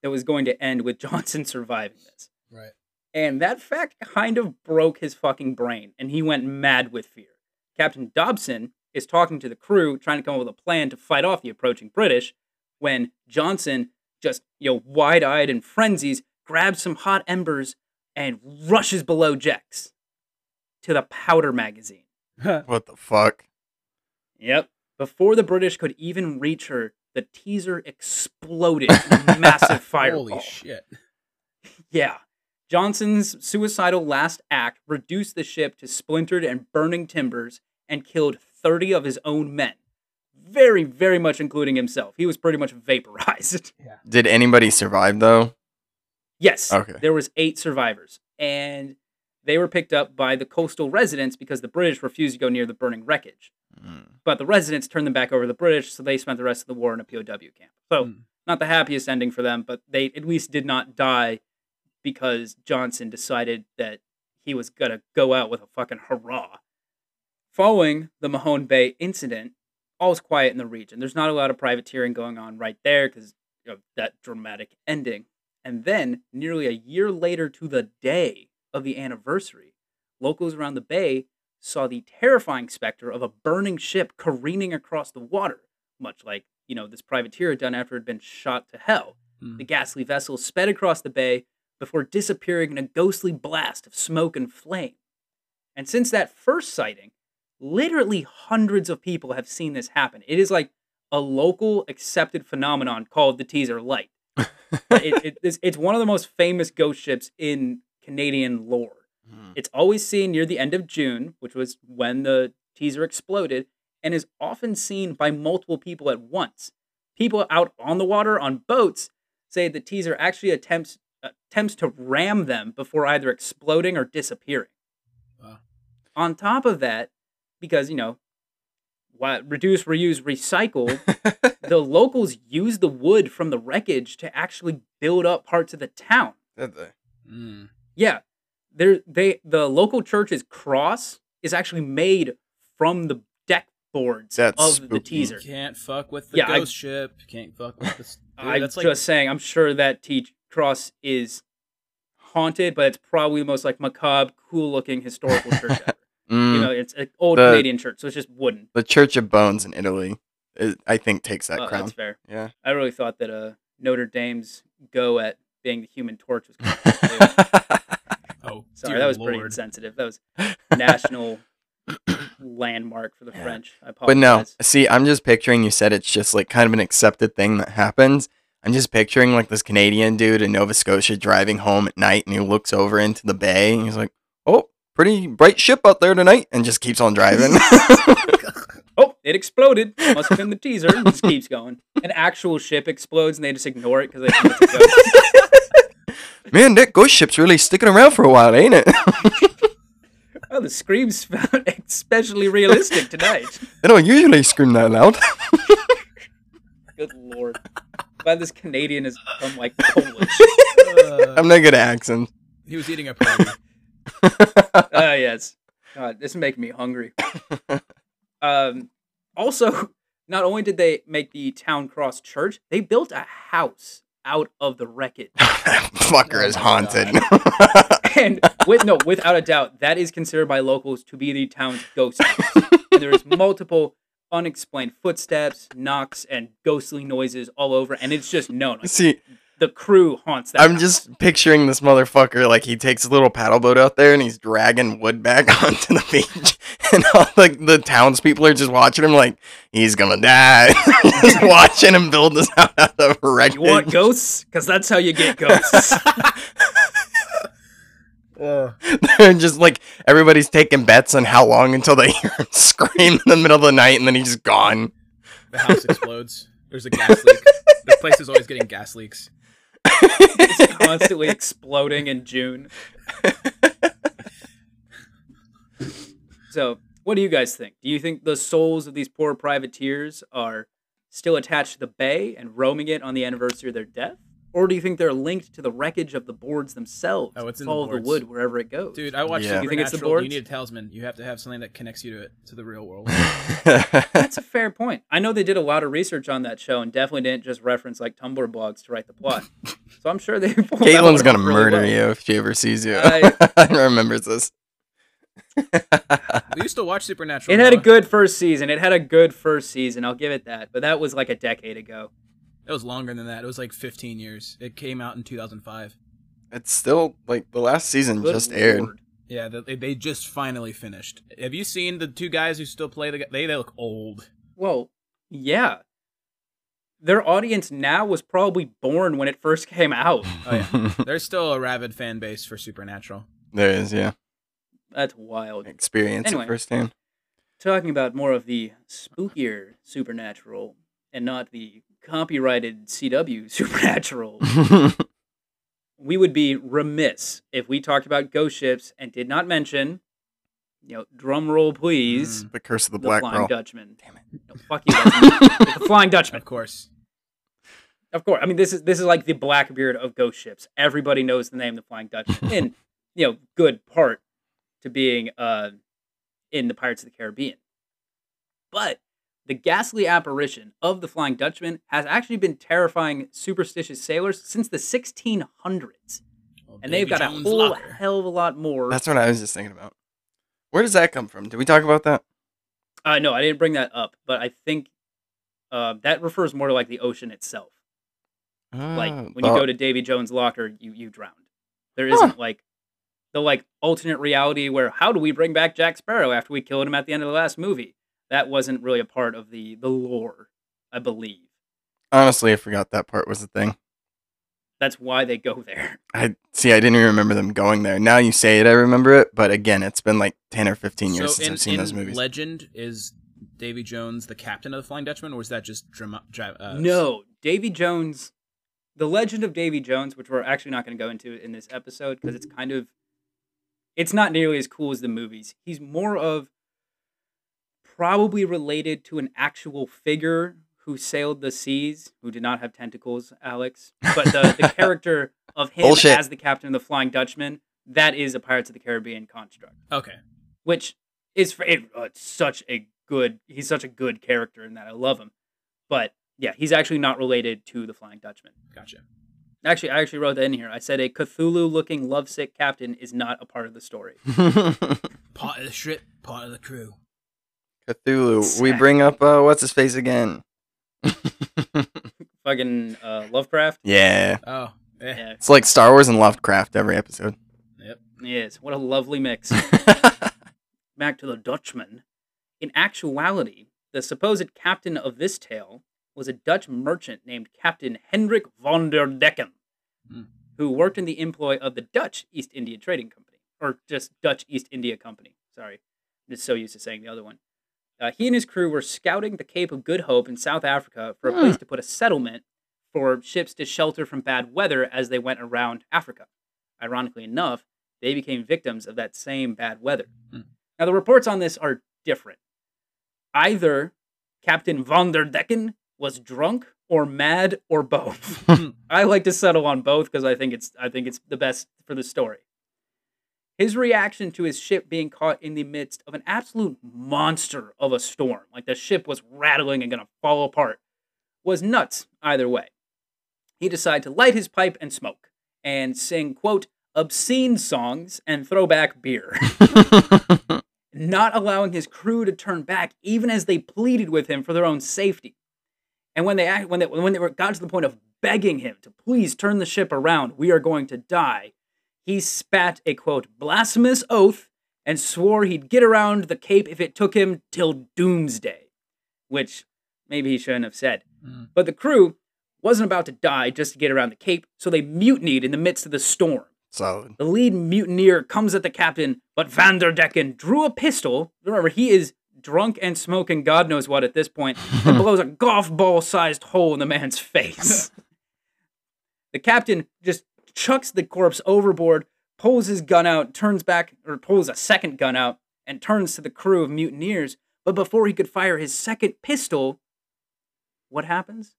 that was going to end with *laughs* Johnson surviving this. Right. And that fact kind of broke his fucking brain, and he went mad with fear. Captain Dobson is talking to the crew, trying to come up with a plan to fight off the approaching British, when Johnson, just you know, wide-eyed and frenzies, grabs some hot embers and rushes below decks to the powder magazine. *laughs* What the fuck? Yep. Before the British could even reach her, the teaser exploded in *laughs* massive fireball. Holy shit. Yeah. Johnson's suicidal last act reduced the ship to splintered and burning timbers and killed 30 of his own men. Very, very much including himself. He was pretty much vaporized. *laughs* Did anybody survive though? yes. Okay. There was eight survivors. And they were picked up by the coastal residents because the British refused to go near the burning wreckage. Mm. But the residents turned them back over to the British, so they spent the rest of the war in a POW camp. So Hmm. not the happiest ending for them, but they at least did not die because Johnson decided that he was gonna go out with a fucking hurrah. Following the Mahone Bay incident, all's quiet in the region. There's not a lot of privateering going on right there because of that dramatic ending. And then, nearly a year later to the day of the anniversary, locals around the bay saw the terrifying specter of a burning ship careening across the water, much like, you know, this privateer had done after it had been shot to hell. Hmm. The ghastly vessel sped across the bay before disappearing in a ghostly blast of smoke and flame. And since that first sighting, literally hundreds of people have seen this happen. It is like a local accepted phenomenon called the teaser light. *laughs* it, it, it's, it's one of the most famous ghost ships in Canadian lore. Mm. It's always seen near the end of June, which was when the teaser exploded, and is often seen by multiple people at once. People out on the water on boats say the teaser actually attempts attempts to ram them before either exploding or disappearing. Wow. On top of that, because you know, what reduce, reuse, recycle. *laughs* the locals use the wood from the wreckage to actually build up parts of the town. Did they? Mm. Yeah, there they the local church's cross is actually made from the deck boards That's of the spooky. teaser. Can't fuck with the Yeah, I- ghost ship. Can't fuck with the. *laughs* Dude, I'm that's just like saying. I'm sure that teach cross is haunted, but it's probably the most like macabre, cool-looking historical church *laughs* ever. Mm, You know, it's an old The- Canadian church, so it's just wooden. the Church of Bones in Italy, is, I think, takes that Uh, crown. that's fair. Yeah. I really thought that uh, Notre Dame's go at being the Human Torch was. Kind of cool, *laughs* oh, Sorry, that was pretty Lord. insensitive. That was *laughs* national landmark for the Yeah. French. I apologize. But no, see, I'm just picturing. You said it's just like kind of an accepted thing that happens. I'm just picturing like this Canadian dude in Nova Scotia driving home at night, and he looks over into the bay, and he's like, "Oh, pretty bright ship out there tonight," and just keeps on driving. *laughs* *laughs* Oh, it exploded. Must have been the teaser. and just keeps going. An actual ship explodes and they just ignore it because they think it's a ghost. *laughs* Man, that ghost ship's really sticking around for a while, ain't it? Oh, the screams found especially realistic tonight. they don't usually scream that loud. Good lord. Glad this Canadian has become like Polish. Uh, I'm not good at accents. he was eating a party. Ah, yes. God, this is making me hungry. *laughs* Um, also, not only did they make the town cross church, they built a house out of the wreckage. that *laughs* fucker Oh is haunted. *laughs* and with no, without a doubt, that is considered by locals to be the town's ghost house. there is multiple unexplained footsteps, knocks, and ghostly noises all over, and it's just known. Like, See, the crew haunts that. I'm house. just picturing this motherfucker like he takes a little paddle boat out there and he's dragging wood back *laughs* onto the beach, *laughs* and all like the townspeople are just watching him like he's gonna die, *laughs* just watching him build this house out of wreckage. You want ghosts? Because that's how you get ghosts. They're just like everybody's taking bets on how long until they hear him scream in the middle of the night, and then he's just gone. The house explodes. There's a gas leak. This place is always getting gas leaks. It's *laughs* constantly exploding in June. So, what do you guys think? Do you think the souls of these poor privateers are still attached to the bay and roaming it on the anniversary of their death? Or do you think they're linked to the wreckage of the boards themselves? Oh, it's in the Follow the, boards. wood wherever it goes. Dude, I watched Yeah. You think it's the Supernatural. You need a talisman. You have to have something that connects you to it, to the real world. *laughs* That's a fair point. I know they did a lot of research on that show and definitely didn't just reference like Tumblr blogs to write the plot. *laughs* So I'm sure they. pulled Caitlin's gonna really murder well. you if she ever sees you. I- *laughs* I remembers this. we used to watch Supernatural. It had a good first season. It had a good first season. I'll give it that. But that was like a decade ago. It was longer than that. It was like 15 years. It came out in 2005. It's still like the last season Good just aired. Yeah, they, they just finally finished. Have you seen the two guys who still play the? They they look old. Well, yeah. Their audience now was probably born when it first came out. *laughs* Oh yeah, there's still a rabid fan base for Supernatural. there is, yeah. That's wild. Experience Anyway. it firsthand. Talking about more of the spookier supernatural and not the copyrighted CW *laughs* supernatural, *laughs* we would be remiss if we talked about ghost ships and did not mention, you know, drum roll please, the Curse of the the Black Flying Pearl. Dutchman. Damn it. No, fuck you. *laughs* the Flying Dutchman. Of course. Of course. I mean, this is this is like the Blackbeard of ghost ships. Everybody knows the name the Flying Dutchman, in you know, good part to being uh in the Pirates of the Caribbean. But the ghastly apparition of the Flying Dutchman has actually been terrifying superstitious sailors since the 1600s, Well, and they've Davy got a whole locker. hell of a lot more. That's what I was just thinking about. Where does that come from? Did we talk about that? Uh, no, I didn't bring that up, but I think uh, that refers more to like the ocean itself. like Oh, when you go to Davy Jones' locker, you you drowned. There isn't like the like alternate reality where how do we bring back Jack Sparrow after we killed him at the end of the last movie? That wasn't really a part of the the lore, I believe. honestly, I forgot that part was the thing. That's why they go there. I see. I didn't even remember them going there. Now you say it, I remember it. But again, it's been like ten or fifteen years so since in, I've seen in those movies. Legend is Davy Jones the captain of the Flying Dutchman, or is that just drama? Dra- uh, no, Davy Jones, the legend of Davy Jones, which we're actually not going to go into in this episode because it's kind of, it's not nearly as cool as the movies. He's more of probably related to an actual figure who sailed the seas, who did not have tentacles, Alex. But the, the *laughs* character of him Bullshit. as the captain of the Flying Dutchman, that is a Pirates of the Caribbean construct, Okay. which is for it, uh, it's such a good. He's such a good character in that. I love him, but yeah, he's actually not related to the Flying Dutchman. Gotcha. Actually, I actually wrote that in here. I said a Cthulhu-looking lovesick captain is not a part of the story. *laughs* Part of the ship, part of the crew. Cthulhu. We bring up uh, what's his face again? *laughs* Fucking uh, Lovecraft. yeah, Oh, eh. Yeah, it's like Star Wars and Lovecraft every episode. Yep. yes. What a lovely mix. *laughs* back to the Dutchman. In actuality, the supposed captain of this tale was a Dutch merchant named Captain Hendrik von der Decken, Hmm. who worked in the employ of the Dutch East India Trading Company, or just Dutch East India Company. Sorry, I'm just so used to saying the other one. Uh, he and his crew were scouting the Cape of Good Hope in South Africa for a Hmm. place to put a settlement for ships to shelter from bad weather as they went around Africa. Ironically enough, they became victims of that same bad weather. Hmm. Now, the reports on this are different. Either Captain von der Decken was drunk or mad or both. *laughs* I like to settle on both because I think it's I think it's the best for the story. His reaction to his ship being caught in the midst of an absolute monster of a storm, like the ship was rattling and gonna fall apart, was nuts either way. He decided to light his pipe and smoke and sing, quote, obscene songs and throw back beer *laughs* not allowing his crew to turn back even as they pleaded with him for their own safety. And when they when they when they were got to the point of begging him to please turn the ship around, we are going to die, he spat a quote blasphemous oath and swore he'd get around the cape if it took him till doomsday, which maybe he shouldn't have said. Mm. But the crew wasn't about to die just to get around the cape, so they mutinied in the midst of the storm. Solid. The lead mutineer comes at the captain, but Vanderdecken drew a pistol. Remember, he is drunk and smoking God knows what at this point, and *laughs* blows a golf ball sized hole in the man's face. *laughs* the captain just chucks the corpse overboard, pulls his gun out, turns back, or pulls a second gun out, and turns to the crew of mutineers. But before he could fire his second pistol, what happens?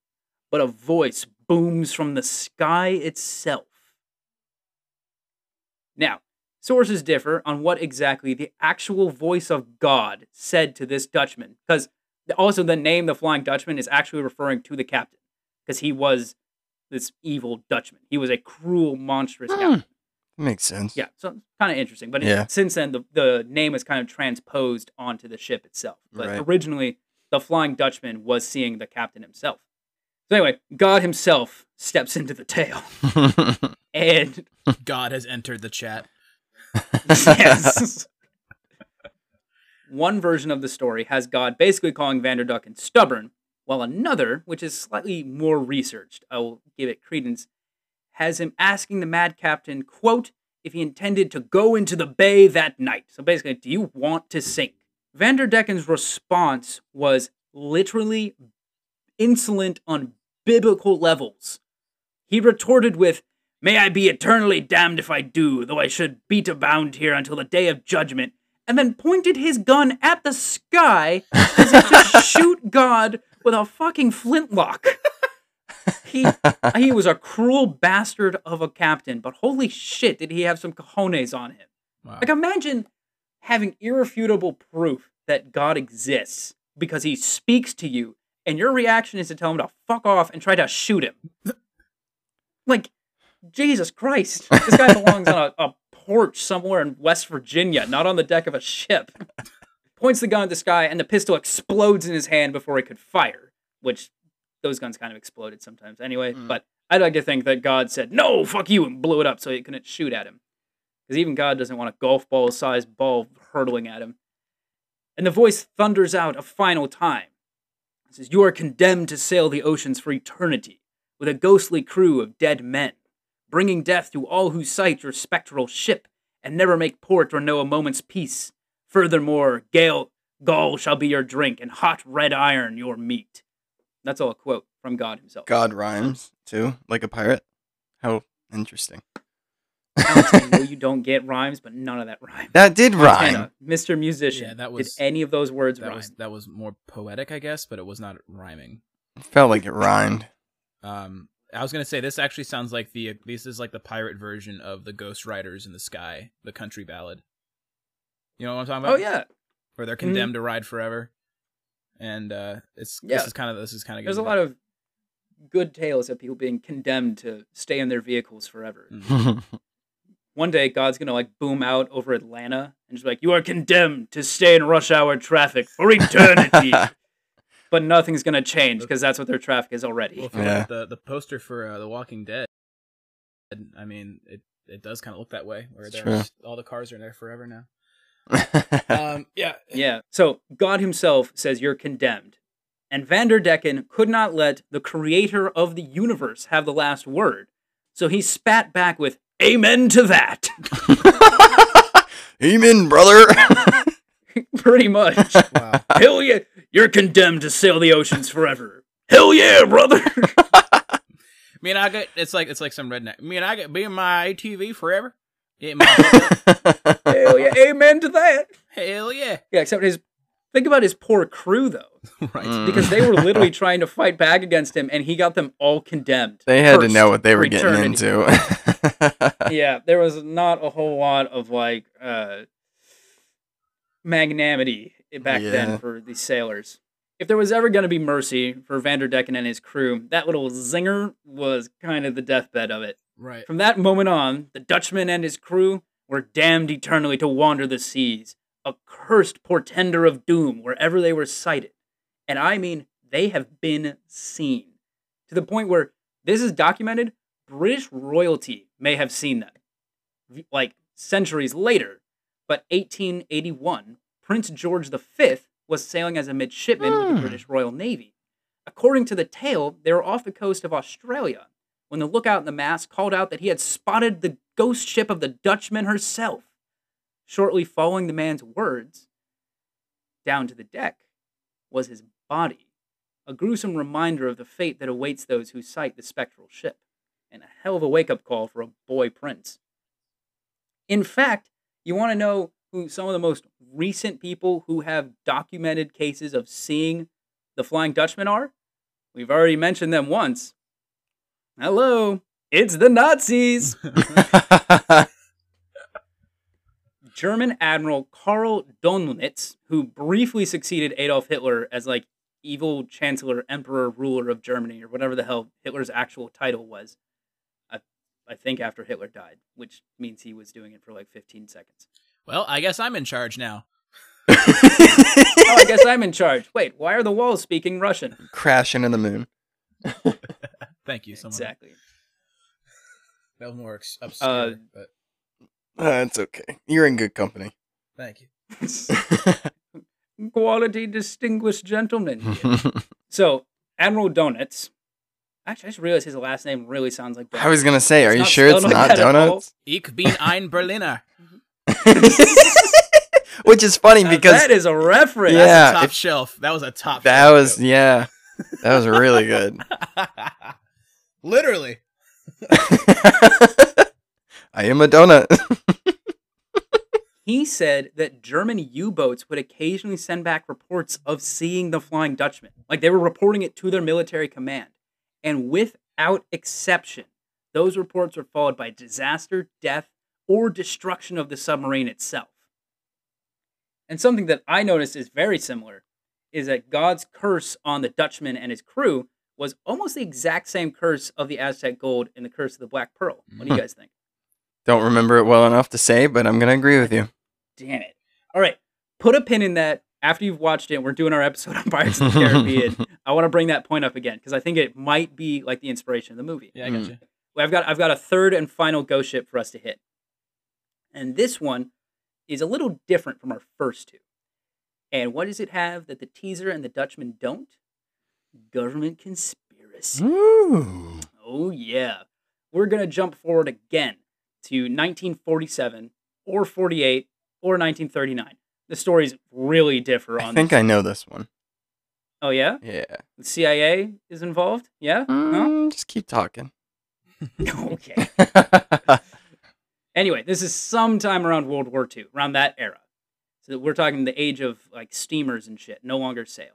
But a voice booms from the sky itself. Now, sources differ on what exactly the actual voice of God said to this Dutchman, because also the name the Flying Dutchman is actually referring to the captain, because he was this evil Dutchman. He was a cruel, monstrous Hmm. captain. Makes sense. Yeah, so kind of interesting. But Yeah. since then, the, the name is kind of transposed onto the ship itself. But Right. originally, the Flying Dutchman was seeing the captain himself. So anyway, God himself steps into the tale, *laughs* and God has entered the chat. yes. *laughs* One version of the story has God basically calling Vanderdecken stubborn, while another, which is slightly more researched, I will give it credence, has him asking the mad captain, quote, if he intended to go into the bay that night. So basically, do you want to sink? Vanderdecken's response was literally insolent on biblical levels. He retorted with, May I be eternally damned if I do, though I should beat abound here until the day of judgment, and then pointed his gun at the sky as if to *laughs* shoot God with a fucking flintlock. He he was a cruel bastard of a captain, but holy shit, did he have some cojones on him. Wow. Like imagine having irrefutable proof that God exists because he speaks to you, and your reaction is to tell him to fuck off and try to shoot him. like, Jesus Christ. This guy *laughs* belongs on a, a porch somewhere in West Virginia, not on the deck of a ship. Points the gun at the sky, and the pistol explodes in his hand before he could fire, which those guns kind of exploded sometimes anyway. Mm. But I'd like to think that God said, no, fuck you, and blew it up so he couldn't shoot at him. Because even God doesn't want a golf ball sized ball hurtling at him. And the voice thunders out a final time. It says, You are condemned to sail the oceans for eternity with a ghostly crew of dead men, bringing death to all who sight your spectral ship and never make port or know a moment's peace. Furthermore, gale, gall shall be your drink and hot red iron your meat. That's all a quote from God himself. God rhymes too, like a pirate. How interesting. Montana, no, you don't get rhymes, but none of that rhymes. That did rhyme. Mr. Musician. Yeah, that was- Did any of those words That rhyme? was that was more poetic, I guess, but it was not rhyming. Felt like it rhymed. Um, I was gonna say this actually sounds like the this is like the pirate version of the Ghost Riders in the Sky, the country ballad. You know what I'm talking about? Oh yeah, where they're condemned to ride forever, and uh, it's Yeah. this is kind of this is kind of there's a lot of good tales of people being condemned to stay in their vehicles forever. Mm. *laughs* One day, God's gonna like boom out over Atlanta and just be like, "You are condemned to stay in rush hour traffic for eternity." *laughs* but nothing's gonna change because that's what their traffic is already. Well, Yeah. look at the the poster for uh, The Walking Dead, I mean, it it does kind of look that way, where It's true. just- all the cars are in there forever now. *laughs* Um, yeah, Yeah. So God Himself says you're condemned. And Vanderdecken could not let the creator of the universe have the last word. So he spat back with, Amen to that. *laughs* Amen, brother. *laughs* Pretty much. wow. Hell yeah. You're condemned to sail the oceans forever. Hell yeah, brother. *laughs* Me and I get it's like it's like some redneck. Me and I get be in my ATV forever. Yeah, my, *laughs* Hell yeah. Amen to that. hell yeah. Yeah, except his. Think about his poor crew, though, *laughs* right. Mm. because they were literally trying to fight back against him, and he got them all condemned. they had to know what they were getting into. yeah, there was not a whole lot of like uh magnanimity back Yeah. then for the sailors. If there was ever going to be mercy for Vanderdecken and his crew, that little zinger was kind of the deathbed of it. Right. From that moment on, the Dutchman and his crew were damned eternally to wander the seas, a cursed portender of doom wherever they were sighted. And I mean, they have been seen to the point where this is documented. British royalty may have seen them, like centuries later. But 1881, Prince George V was sailing as a midshipman with Hmm. the British Royal Navy. According to the tale, they were off the coast of Australia when the lookout in the mast called out that he had spotted the ghost ship of the Dutchman herself. Shortly following the man's words, down to the deck was his body, a gruesome reminder of the fate that awaits those who sight the spectral ship, and a hell of a wake up call for a boy prince. In fact, you want to know who some of the most recent people who have documented cases of seeing the Flying Dutchman are? We've already mentioned them once. Hello, it's the Nazis. *laughs* German Admiral Karl Dönitz, who briefly succeeded Adolf Hitler as like evil chancellor, emperor, ruler of Germany, or whatever the hell Hitler's actual title was. I, I think after Hitler died, which means he was doing it for like 15 seconds. Well, I guess I'm in charge now. Oh, I guess I'm in charge. Wait, why are the walls speaking Russian? Crashing in the moon. *laughs* Thank you. Someone. Exactly. That was more ex- obscure, Uh, but That's okay. You're in good company. thank you. *laughs* Quality distinguished gentlemen. *laughs* So, Admiral Donuts. Actually, I just realized his last name really sounds like I was gonna say, are It's you sure it's spelled like not that at all. donuts? Ich bin ein Berliner. *laughs* Which is funny Now, because that is a reference. Yeah. That's a top if- shelf. That was a top. that shelf was joke. yeah, that was really good. *laughs* Literally. *laughs* I am a donut. He said that German U boats would occasionally send back reports of seeing the Flying Dutchman. Like they were reporting it to their military command. And without exception, those reports were followed by disaster, death, or destruction of the submarine itself. And something that I noticed is very similar is that God's curse on the Dutchman and his crew was almost the exact same curse of the Aztec gold and the curse of the Black Pearl. What do you Hmm. guys think? Don't remember it well enough to say, but I'm gonna agree with you. Damn it. All right. Put a pin in that after you've watched it. We're doing our episode on Pirates of the *laughs* Caribbean. I want to bring that point up again because I think it might be like the inspiration of the movie. Yeah, I got you. I've got I've got a third and final ghost ship for us to hit. And this one is a little different from our first two. And what does it have that the Teazer and the Dutchman don't? Government conspiracy. Ooh. Oh yeah. We're going to jump forward again to 1947 or 48 or 1939. The stories really differ on I think. I know this one. Oh yeah? Yeah. The CIA is involved? Yeah? Mm, just keep talking. *laughs* Okay. *laughs* Anyway, this is sometime around World War II, around that era. So we're talking the age of like steamers and shit, no longer sail.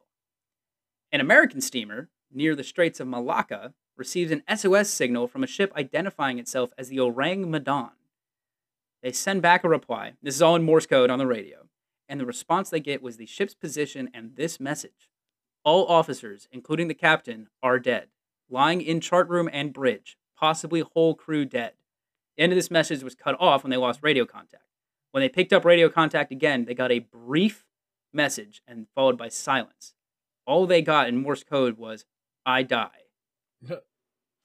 An American steamer near the Straits of Malacca receives an SOS signal from a ship identifying itself as the Orang Medan. They send back a reply. This is all in Morse code on the radio. And the response they get was the ship's position and this message All officers, including the captain, are dead, lying in chart room and bridge, possibly whole crew dead. The end of this message was cut off when they lost radio contact. When they picked up radio contact again, they got a brief message and followed by silence. All they got in Morse code was, I die. *laughs*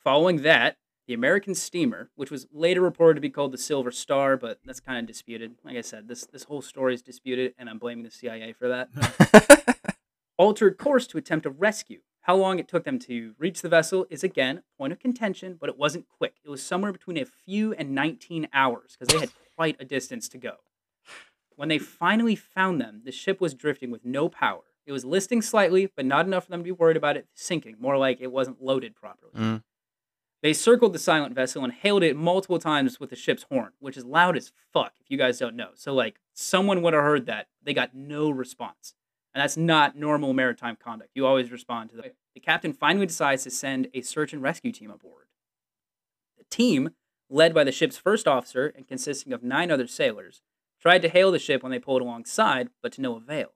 Following that, the American steamer, which was later reported to be called the Silver Star, but that's kind of disputed. Like I said, this, this whole story is disputed, and I'm blaming the CIA for that. *laughs* altered course to attempt a rescue. How long it took them to reach the vessel is again a point of contention, but it wasn't quick. It was somewhere between a few and 19 hours because they had *sighs* quite a distance to go. When they finally found them, the ship was drifting with no power. It was listing slightly, but not enough for them to be worried about it sinking, more like it wasn't loaded properly. Mm. They circled the silent vessel and hailed it multiple times with the ship's horn, which is loud as fuck if you guys don't know. So, like, someone would have heard that. They got no response. And that's not normal maritime conduct. You always respond to the. The captain finally decides to send a search and rescue team aboard. The team, led by the ship's first officer and consisting of nine other sailors, tried to hail the ship when they pulled alongside, but to no avail.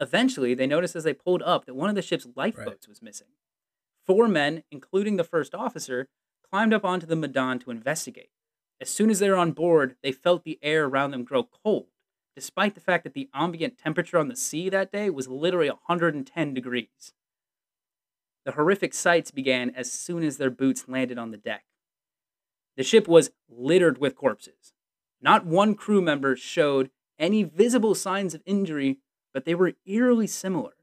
Eventually, they noticed as they pulled up that one of the ship's lifeboats was missing. Four men, including the first officer, climbed up onto the Medan to investigate. As soon as they were on board, they felt the air around them grow cold, despite the fact that the ambient temperature on the sea that day was literally 110 degrees. The horrific sights began as soon as their boots landed on the deck. The ship was littered with corpses. Not one crew member showed any visible signs of injury, but they were eerily similar.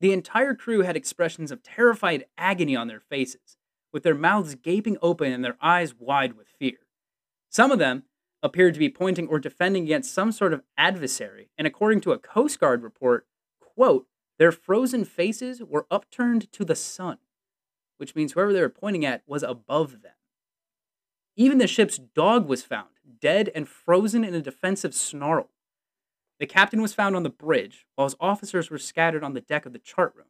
The entire crew had expressions of terrified agony on their faces, with their mouths gaping open and their eyes wide with fear. Some of them appeared to be pointing or defending against some sort of adversary, and according to a Coast Guard report, quote, their frozen faces were upturned to the sun, which means whoever they were pointing at was above them. Even the ship's dog was found, dead and frozen in a defensive snarl. The captain was found on the bridge, while his officers were scattered on the deck of the chart room.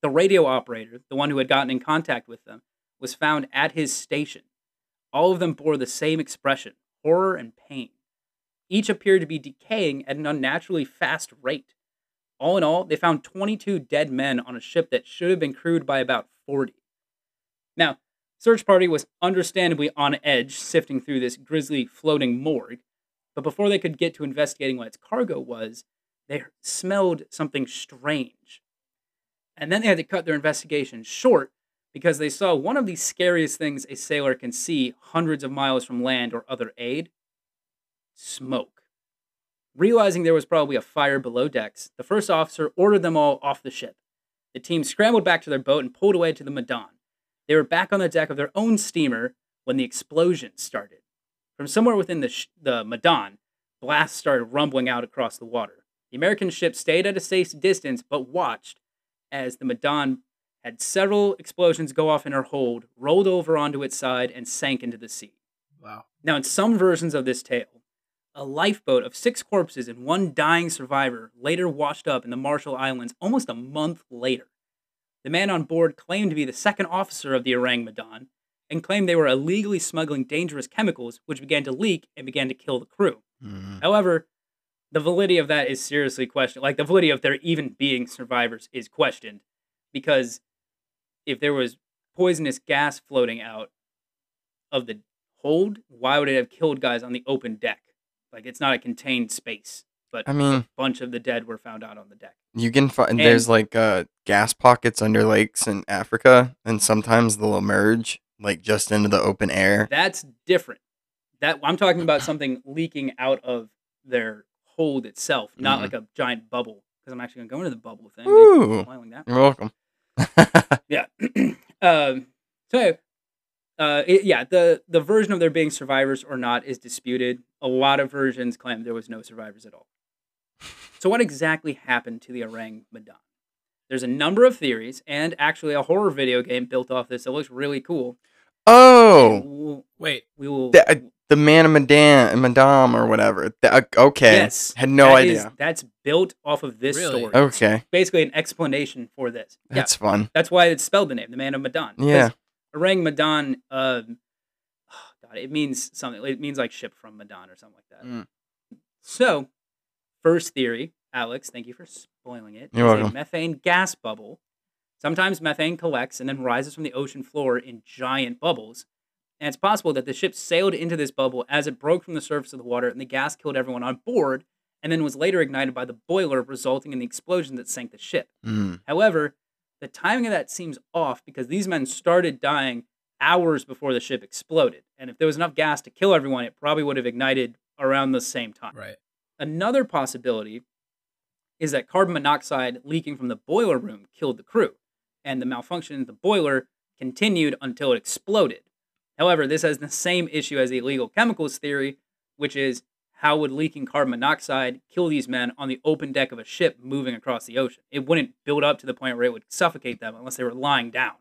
The radio operator, the one who had gotten in contact with them, was found at his station. All of them bore the same expression horror and pain. Each appeared to be decaying at an unnaturally fast rate. All in all, they found 22 dead men on a ship that should have been crewed by about 40. Now, search party was understandably on edge sifting through this grisly floating morgue, but before they could get to investigating what its cargo was, they smelled something strange. And then they had to cut their investigation short because they saw one of the scariest things a sailor can see hundreds of miles from land or other aid smoke. Realizing there was probably a fire below decks, the first officer ordered them all off the ship. The team scrambled back to their boat and pulled away to the Medan. They were back on the deck of their own steamer when the explosion started. From somewhere within the, sh- the Medan, blasts started rumbling out across the water. The American ship stayed at a safe distance but watched as the Medan had several explosions go off in her hold, rolled over onto its side, and sank into the sea. Wow. Now, in some versions of this tale, a lifeboat of six corpses and one dying survivor later washed up in the Marshall Islands almost a month later. The man on board claimed to be the second officer of the Orang Medan and claimed they were illegally smuggling dangerous chemicals which began to leak and began to kill the crew. Mm. However, the validity of that is seriously questioned. Like the validity of there even being survivors is questioned because if there was poisonous gas floating out of the hold, why would it have killed guys on the open deck? Like it's not a contained space, but I mean, a bunch of the dead were found out on the deck. you can find there's like uh, gas pockets under lakes in Africa, and sometimes they'll emerge like just into the open air. That's different. That I'm talking about something leaking out of their hold itself, not Mhm. like a giant bubble. Because I'm actually gonna go into the bubble thing. Ooh. That. You're welcome. *laughs* Yeah. *clears throat* um, so, uh, it, yeah, the the version of there being survivors or not is disputed. A lot of versions claim there was no survivors at all. So, what exactly happened to the Orang Medan? There's a number of theories, and actually a horror video game built off this. It looks really cool. oh, We'll- Wait, we will. That- the man of Madame, Madame or whatever. Th- uh, okay, Yes, had no That idea. is- that's built off of this Really? story. okay, Basically, an explanation for this. that's fun. that's why it's spelled the name, the Man of Medan. Yeah. Orang Medan. Um, oh God, it means something. It means like ship from Medan or something like that. Mm. So, first theory, Alex. Thank you for spoiling it. You're welcome. A methane gas bubble. Sometimes methane collects and then rises from the ocean floor in giant bubbles. And it's possible that the ship sailed into this bubble as it broke from the surface of the water and the gas killed everyone on board and then was later ignited by the boiler, resulting in the explosion that sank the ship. Mm. However, the timing of that seems off because these men started dying hours before the ship exploded. And if there was enough gas to kill everyone, it probably would have ignited around the same time. Right. Another possibility is that carbon monoxide leaking from the boiler room killed the crew, and the malfunction in the boiler continued until it exploded. However, this has the same issue as the illegal chemicals theory, which is how would leaking carbon monoxide kill these men on the open deck of a ship moving across the ocean? It wouldn't build up to the point where it would suffocate them unless they were lying down.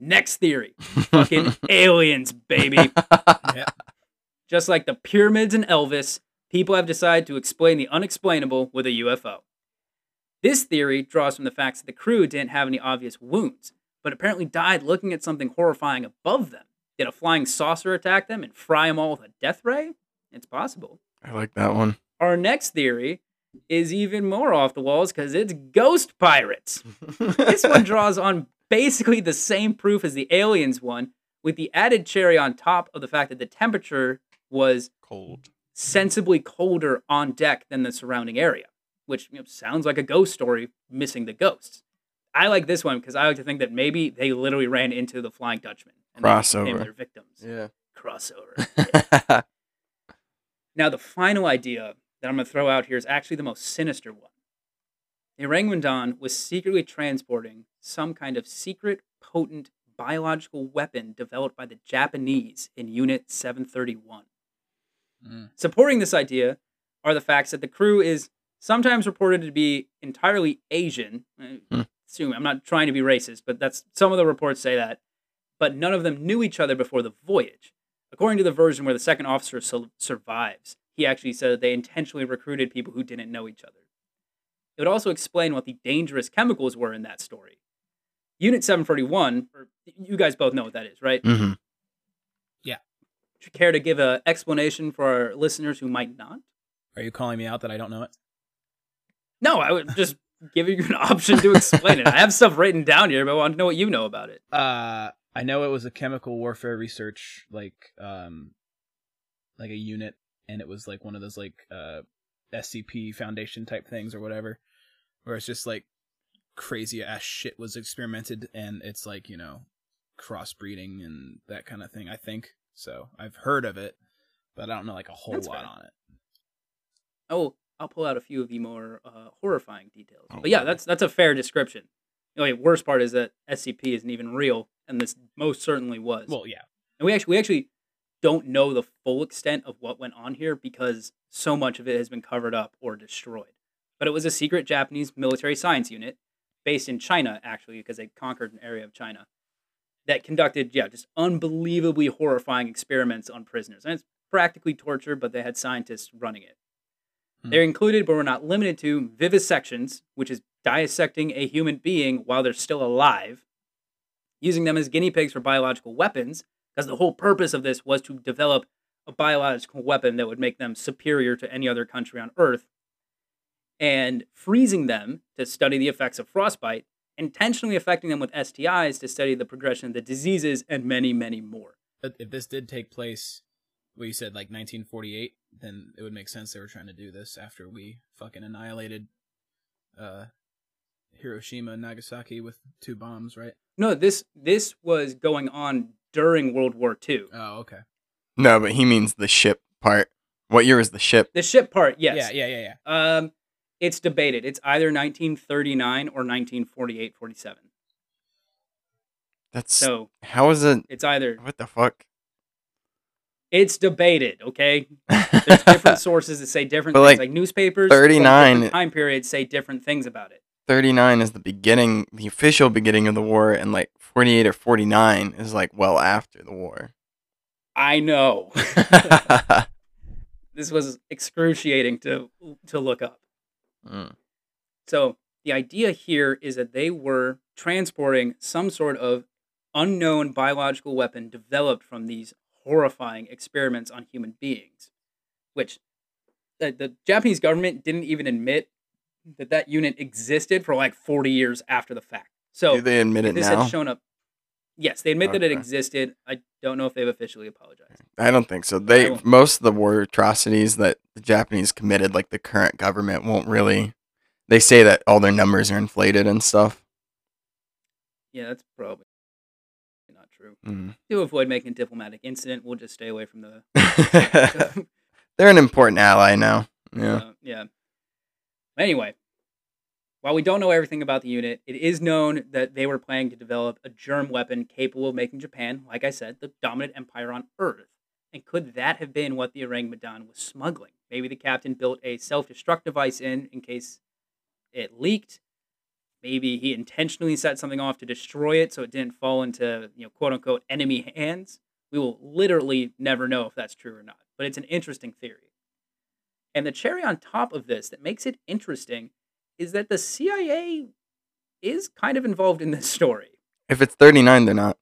Next theory *laughs* fucking aliens, baby. *laughs* Yeah. Just like the pyramids and Elvis, people have decided to explain the unexplainable with a UFO. This theory draws from the facts that the crew didn't have any obvious wounds, but apparently died looking at something horrifying above them. Did a flying saucer attack them and fry them all with a death ray? It's possible. I like that one. Our next theory is even more off the walls because it's ghost pirates. *laughs* This one draws on basically the same proof as the aliens one, with the added cherry on top of the fact that the temperature was Cold. sensibly colder on deck than the surrounding area, which you know, sounds like a ghost story missing the ghosts. I like this one because I like to think that maybe they literally ran into the Flying Dutchman and they Crossover. became their victims. Yeah. Crossover. *laughs* Now, the final idea that I'm going to throw out here is actually the most sinister one. The Orang Medan was secretly transporting some kind of secret, potent biological weapon developed by the Japanese in Unit 731. Mm. Supporting this idea are the facts that the crew is sometimes reported to be entirely Asian. I Assume I'm not trying to be racist, but that's some of the reports say that. But none of them knew each other before the voyage. According to the version where the second officer su- survives, he actually said that they intentionally recruited people who didn't know each other. It would also explain what the dangerous chemicals were in that story. Unit 741, or you guys both know what that is, right? Mm-hmm. Would you care to give an explanation for our listeners who might not? Are you calling me out that I don't know it? No, I would just give you an *laughs* option to explain it. I have stuff written down here, but I want to know what you know about it. Uh, I know it was a chemical warfare research, like um, like a unit, and it was like one of those like uh SCP Foundation type things or whatever, where it's just like crazy ass shit was experimented, and it's like you know crossbreeding and that kind of thing. I think so. I've heard of it, but I don't know like a whole That's lot fair. on it. Oh, I'll pull out a few of the more uh, horrifying details. Oh, but yeah, that's that's a fair description. The only worst part is that SCP isn't even real, and this most certainly was. Well, yeah, and we actually we actually don't know the full extent of what went on here because so much of it has been covered up or destroyed. But it was a secret Japanese military science unit based in China, actually, because they conquered an area of China that conducted, yeah, just unbelievably horrifying experiments on prisoners. And it's practically torture, but they had scientists running it. Hmm. They're included, but we're not limited to vivisections, which is dissecting a human being while they're still alive, using them as guinea pigs for biological weapons, because the whole purpose of this was to develop a biological weapon that would make them superior to any other country on Earth, and freezing them to study the effects of frostbite, intentionally affecting them with STIs to study the progression of the diseases, and many, many more. If this did take place, what you said like 1948, then it would make sense they were trying to do this after we fucking annihilated uh Hiroshima and Nagasaki with two bombs, right? No, this this was going on during World War II. Oh, okay. No, but he means the ship part. What year is the ship? The ship part, yes. Yeah, yeah, yeah, yeah. Um, it's debated. It's either 1939 or 1948, 47. That's So how is it? it's either What the fuck? It's debated. Okay, *laughs* there's different sources that say different But, things. like, Like, newspapers, 39 different time periods say different things about it. 39 is the beginning, the official beginning of the war, and like 48 or 49 is like well after the war. I know. *laughs* this was excruciating to to look up. Mm. So the idea here is that they were transporting some sort of unknown biological weapon developed from these horrifying experiments on human beings, which the, the Japanese government didn't even admit that that unit existed for like 40 years after the fact. So Do they admit it this now? had shown up. Yes, they admit that it existed. I don't know if they've officially apologized. I don't think so. They most of the war atrocities that the Japanese committed, like the current government, won't really. They say that all their numbers are inflated and stuff. Yeah, that's probably. Mm. To avoid making a diplomatic incident, we'll just stay away from the. *laughs* *laughs* They're an important ally now. Yeah. Uh, yeah. Anyway, while we don't know everything about the unit, it is known that they were planning to develop a germ weapon capable of making Japan, like I said, the dominant empire on Earth. And could that have been what the Orang Medan was smuggling? Maybe the captain built a self destruct device in in case it leaked. Maybe he intentionally set something off to destroy it so it didn't fall into, you know, quote unquote enemy hands. We will literally never know if that's true or not. But it's an interesting theory. And the cherry on top of this that makes it interesting is that the CIA is kind of involved in this story. If it's 39, they're not.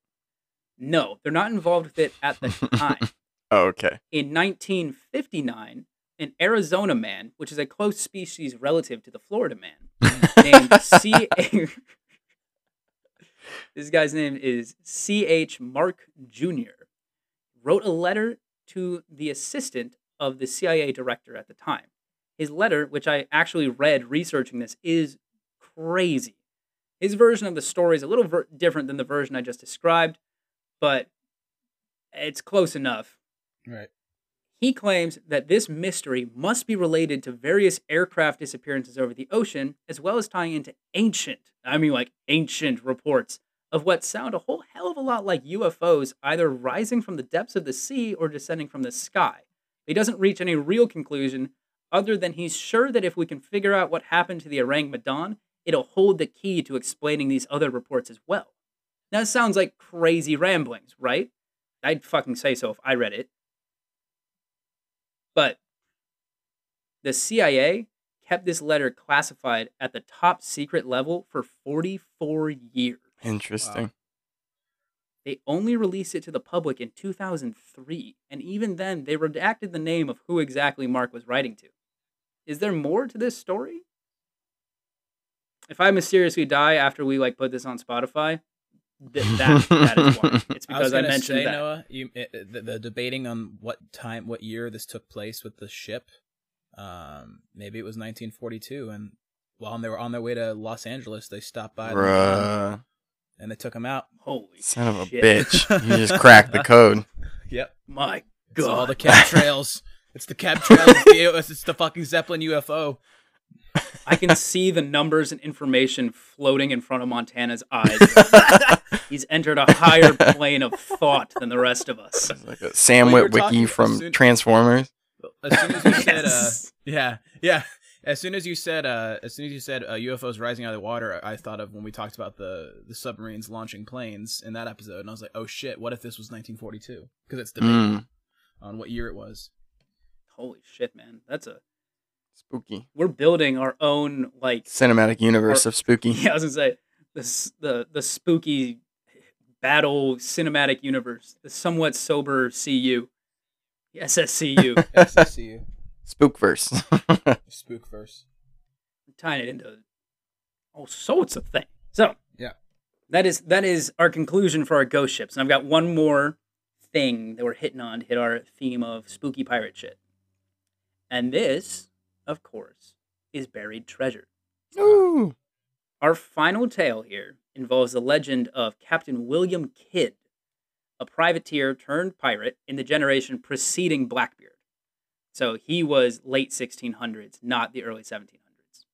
No, they're not involved with it at the *laughs* time. Oh, okay. In 1959, an Arizona man, which is a close species relative to the Florida man, named C. *laughs* this guy's name is C.H. Mark Jr., wrote a letter to the assistant of the CIA director at the time. His letter, which I actually read researching this, is crazy. His version of the story is a little ver- different than the version I just described, but it's close enough. Right. He claims that this mystery must be related to various aircraft disappearances over the ocean, as well as tying into ancient, I mean, like ancient reports of what sound a whole hell of a lot like UFOs either rising from the depths of the sea or descending from the sky. He doesn't reach any real conclusion other than he's sure that if we can figure out what happened to the Orang Medan, it'll hold the key to explaining these other reports as well. Now, sounds like crazy ramblings, right? I'd fucking say so if I read it. But the CIA kept this letter classified at the top secret level for 44 years. Interesting. They only released it to the public in 2003, and even then, they redacted the name of who exactly Mark was writing to. Is there more to this story? If I mysteriously die after we like put this on Spotify, th- that that is why. *laughs* It's I was because I, gonna mentioned say, that. Noah, you it, it- the, the debating on what time, what year this took place with the ship. Um, maybe it was 1942, and while they were on their way to Los Angeles, they stopped by the Bruh. and they took him out. Holy Son of a bitch. You *laughs* just cracked the code. Yep. My It's all the cab trails. It's the cab trails. *laughs* It's the, it's the fucking Zeppelin UFO. I can see the numbers and information floating in front of Montana's eyes. *laughs* He's entered a higher plane of thought than the rest of us. Like a Sam Well, you Witwicky talking- from soon- Transformers. As soon as you said, uh, yeah, yeah. As soon as you said, uh, as soon as you said uh, UFOs rising out of the water, I thought of when we talked about the the submarines launching planes in that episode, and I was like, oh shit, what if this was 1942? Because it's debated Mm, on what year it was. Holy shit, man. That's a spooky. we're building our own like Cinematic universe Or- of spooky. *laughs* yeah, I was gonna say the s- the the spooky battle cinematic universe, the somewhat sober CU. SSCU. SCU, *laughs* Spookverse. *laughs* Spookverse. tying it into all sorts of things. So Yeah. that is that is our conclusion for our ghost ships, and I've got one more thing that we're hitting on to hit our theme of spooky pirate shit, and this, of course, is buried treasure. Ooh. Our final tale here involves the legend of Captain William Kidd, a privateer turned pirate in the generation preceding Blackbeard. So he was late 1600s, not the early 1700s.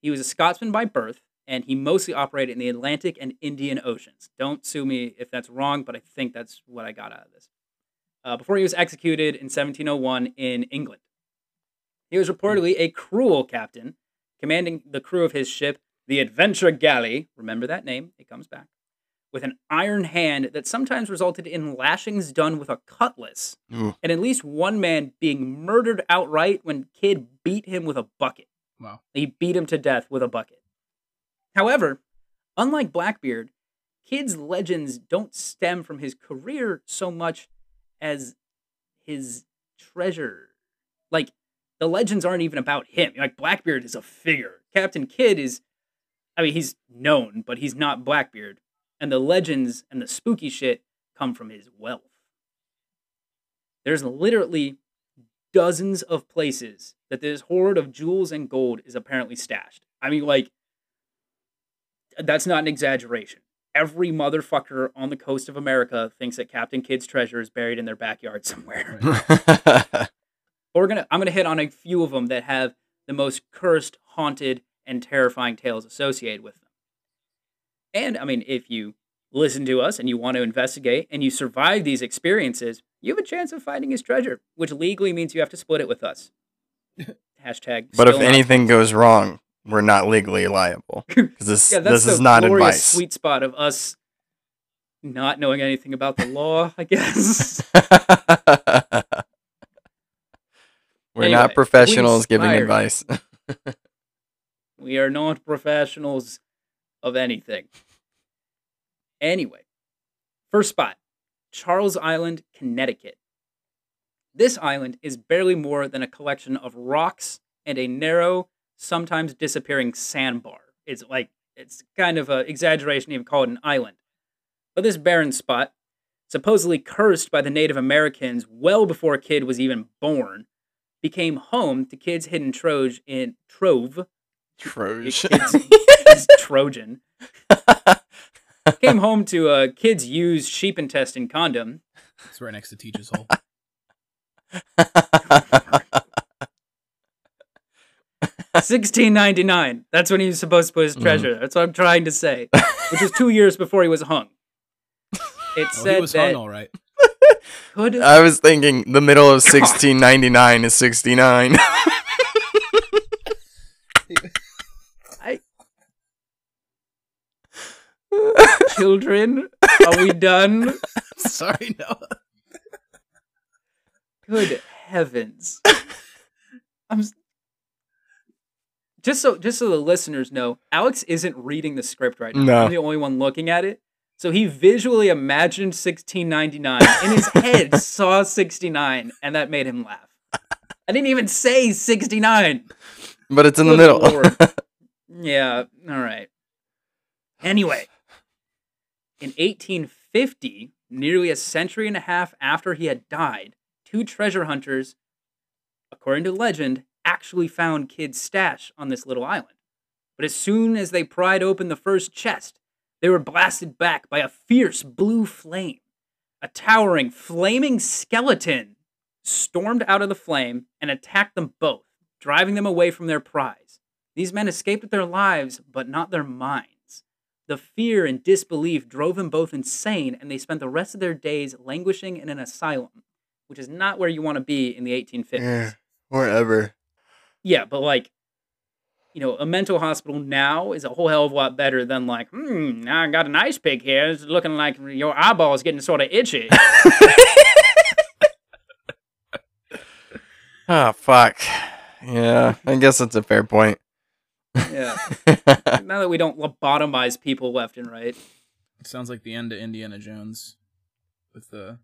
He was a Scotsman by birth, and he mostly operated in the Atlantic and Indian Oceans. Don't sue me if that's wrong, but I think that's what I got out of this. Uh, before he was executed in 1701 in England. He was reportedly a cruel captain, commanding the crew of his ship, the Adventure Galley. Remember that name, it comes back. with an iron hand that sometimes resulted in lashings done with a cutlass, Ooh. and at least one man being murdered outright when Kidd beat him with a bucket. Wow. He beat him to death with a bucket. However, unlike Blackbeard, Kidd's legends don't stem from his career so much as his treasure. Like, the legends aren't even about him. Like, Blackbeard is a figure. Captain Kidd is, I mean, he's known, but he's not Blackbeard. And the legends and the spooky shit come from his wealth. There's literally dozens of places that this hoard of jewels and gold is apparently stashed. I mean, like, that's not an exaggeration. Every motherfucker on the coast of America thinks that Captain Kidd's treasure is buried in their backyard somewhere. *laughs* *laughs* But we're gonna, I'm gonna hit on a few of them that have the most cursed, haunted, and terrifying tales associated with them. And I mean, if you listen to us and you want to investigate and you survive these experiences, you have a chance of finding his treasure, which legally means you have to split it with us. *laughs* Hashtag. but if still not- anything goes wrong, we're not legally liable. *laughs* 'Cause this yeah, that's this is the not glorious advice. sweet spot of us not knowing anything about the law. I guess. *laughs* we're Anyway, not professionals giving advice. *laughs* We are not professionals of anything. Anyway, first spot Charles Island, Connecticut. This island is barely more than a collection of rocks and a narrow, sometimes disappearing sandbar. It's like, it's kind of an exaggeration to even call it an island. But this barren spot, supposedly cursed by the Native Americans well before Kidd was even born, became home to Kidd's hidden trove in Trove *laughs* Trojan. Kids, kids Trojan came home to a kids use sheep intestine condom. It's right next to Teach's hole. 1699. That's when he was supposed to put his Mhm. treasure. That's what I'm trying to say. Which was two years before he was hung. *laughs* It Oh, said he was that hung all right. Could I was thinking the middle of *laughs* 1699 is 69. *laughs* I, children, are we done? *laughs* Sorry, Noah. Good heavens. I'm just so just so the listeners know, Alex isn't reading the script right now. No. I'm the only one looking at it. So he visually imagined 1699 in his head, *laughs* saw 69, and that made him laugh. I didn't even say 69. but it's in the middle. *laughs* Yeah, all right. Anyway, in 1850, nearly a century and a half after he had died, two treasure hunters, according to legend, actually found Kidd's stash on this little island. But as soon as they pried open the first chest, they were blasted back by a fierce blue flame. A towering, flaming skeleton stormed out of the flame and attacked them both, driving them away from their prize. These men escaped with their lives, but not their minds. The fear and disbelief drove them both insane, and they spent the rest of their days languishing in an asylum, which is not where you want to be in the 1850s. Yeah. Wherever. Yeah, but like, you know, a mental hospital now is a whole hell of a lot better than like, hmm, now I got an ice pick here. It's looking like your eyeball is getting sort of itchy. Oh, *laughs* fuck. Yeah, I guess that's a fair point. yeah. *laughs* Now that we don't lobotomize people left and right. It sounds like the end of Indiana Jones with the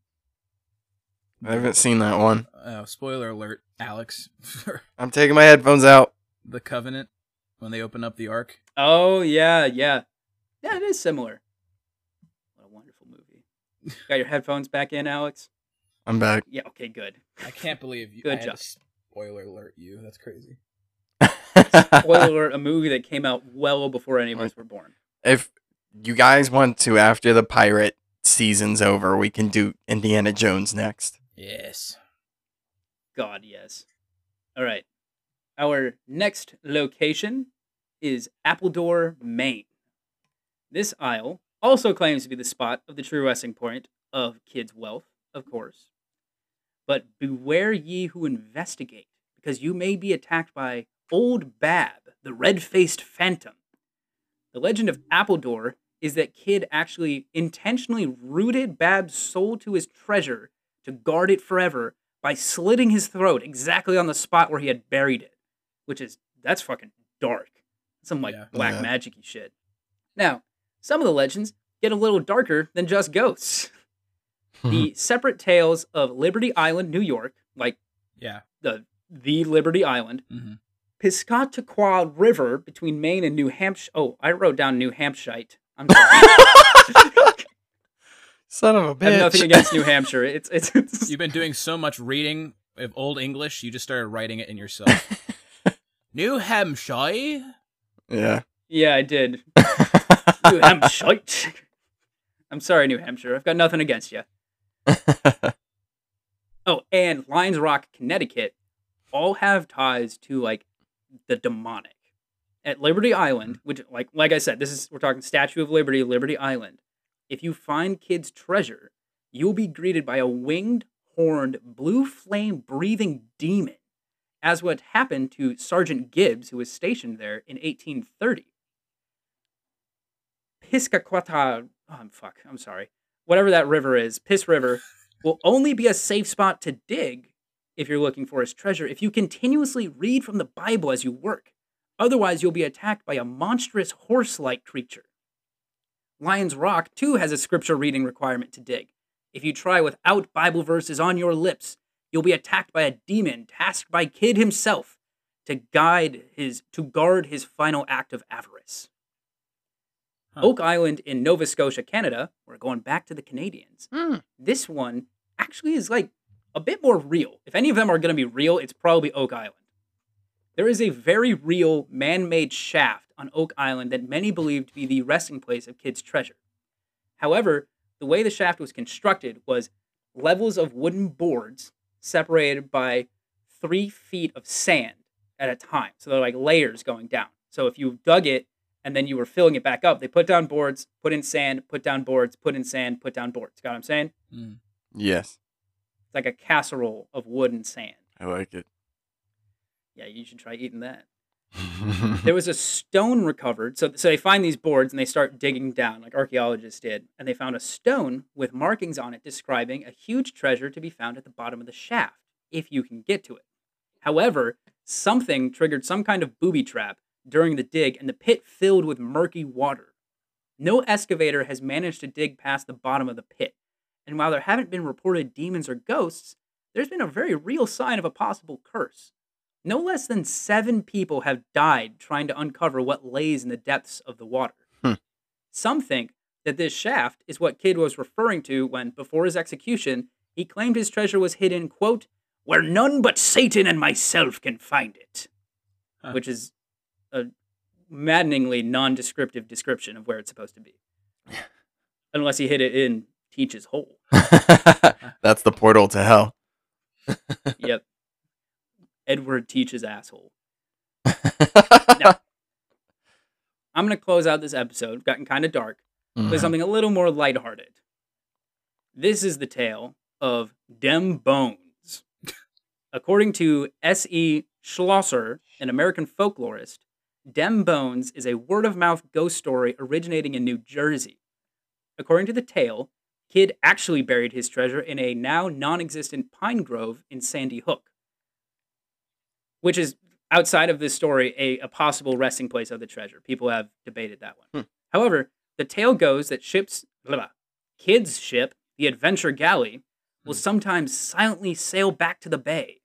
I haven't seen that one. uh, spoiler alert, Alex, *laughs* I'm taking my headphones out. the Covenant when they open up the Ark. Oh yeah, yeah, yeah. It is similar. What a wonderful movie. Got your headphones back in, Alex? I'm back. Yeah. Okay. Good. I can't believe you. Good I job. to spoiler alert you. That's crazy. Spoiler alert: a movie that came out well before any of us were born. if you guys want to, after the pirate season's over, we can do Indiana Jones next. Yes. God, yes. All right. Our next location is Appledore, Maine. This isle also claims to be the spot of the true resting point of Kidd's wealth, of course. But beware ye who investigate, because you may be attacked by Old Bab, the red faced phantom. The legend of Appledore is that Kidd actually intentionally rooted Bab's soul to his treasure to guard it forever by slitting his throat exactly on the spot where he had buried it, which is that's fucking dark. Some like Yeah. black Yeah. magic-y shit. Now, some of the legends get a little darker than just ghosts. *laughs* the separate tales of Liberty Island, New York, like Yeah. the the Liberty Island, hmm Piscataqua River between Maine and New Hampshire. Oh, I wrote down New Hampshire. I'm *laughs* sorry. Son of a bitch. I have nothing against New Hampshire. It's it's, it's You've been doing so much reading of Old English, you just started writing it in yourself. *laughs* New Hampshire. yeah. yeah, I did. *laughs* New Hampshire. I'm sorry, New Hampshire. I've got nothing against you. *laughs* Oh, and Lions Rock, Connecticut, all have ties to like the demonic. At Liberty Island, which like like I said, this is we're talking Statue of Liberty, Liberty Island. If you find Kidd's treasure, you'll be greeted by a winged, horned, blue flame breathing demon, as what happened to Sergeant Gibbs, who was stationed there in 1830. Piscataqua, oh, I'm fuck, I'm sorry. Whatever that river is, Piss River, *laughs* will only be a safe spot to dig if you're looking for his treasure if you continuously read from the Bible as you work. Otherwise, you'll be attacked by a monstrous horse like creature. Lion's Rock, too, has a scripture reading requirement to dig. If you try without Bible verses on your lips, you'll be attacked by a demon tasked by Kidd himself to guide his to guard his final act of avarice. Huh. Oak Island in Nova Scotia, Canada, we're going back to the Canadians. Hmm. This one actually is like a bit more real. If any of them are going to be real, it's probably Oak Island. There is a very real man made shaft on Oak Island that many believe to be the resting place of Kidd's treasure. However, the way the shaft was constructed was levels of wooden boards separated by three feet of sand at a time. So they're like layers going down. So if you dug it and then you were filling it back up, they put down boards, put in sand, put down boards, put in sand, put down boards. Got what I'm saying? Mm. Yes. It's like a casserole of wood and sand. I like it. Yeah, you should try eating that. *laughs* there was a stone recovered. So, so they find these boards and they start digging down, like archaeologists did. And they found a stone with markings on it describing a huge treasure to be found at the bottom of the shaft, if you can get to it. However, something triggered some kind of booby trap during the dig, and the pit filled with murky water. No excavator has managed to dig past the bottom of the pit. And while there haven't been reported demons or ghosts, there's been a very real sign of a possible curse. No less than seven people have died trying to uncover what lays in the depths of the water. Hmm. Some think that this shaft is what Kidd was referring to when, before his execution, he claimed his treasure was hidden, quote, where none but Satan and myself can find it. Huh. Which is a maddeningly non-descriptive description of where it's supposed to be. *laughs* Unless he hid it in Teach's hole. *laughs* That's the portal to hell. *laughs* yep. Edward Teach's asshole. *laughs* no. I'm going to close out this episode, gotten kind of dark, Mm-hmm. with something a little more lighthearted. This is the tale of Dem Bones. According to S.E. Schlosser, an American folklorist, Dem Bones is a word of mouth ghost story originating in New Jersey. According to the tale, Kidd actually buried his treasure in a now non existent pine grove in Sandy Hook, which is outside of this story a, a possible resting place of the treasure. People have debated that one. Hmm. However, the tale goes that ships, blah, blah, Kidd's ship, the Adventure Galley, will Hmm. sometimes silently sail back to the bay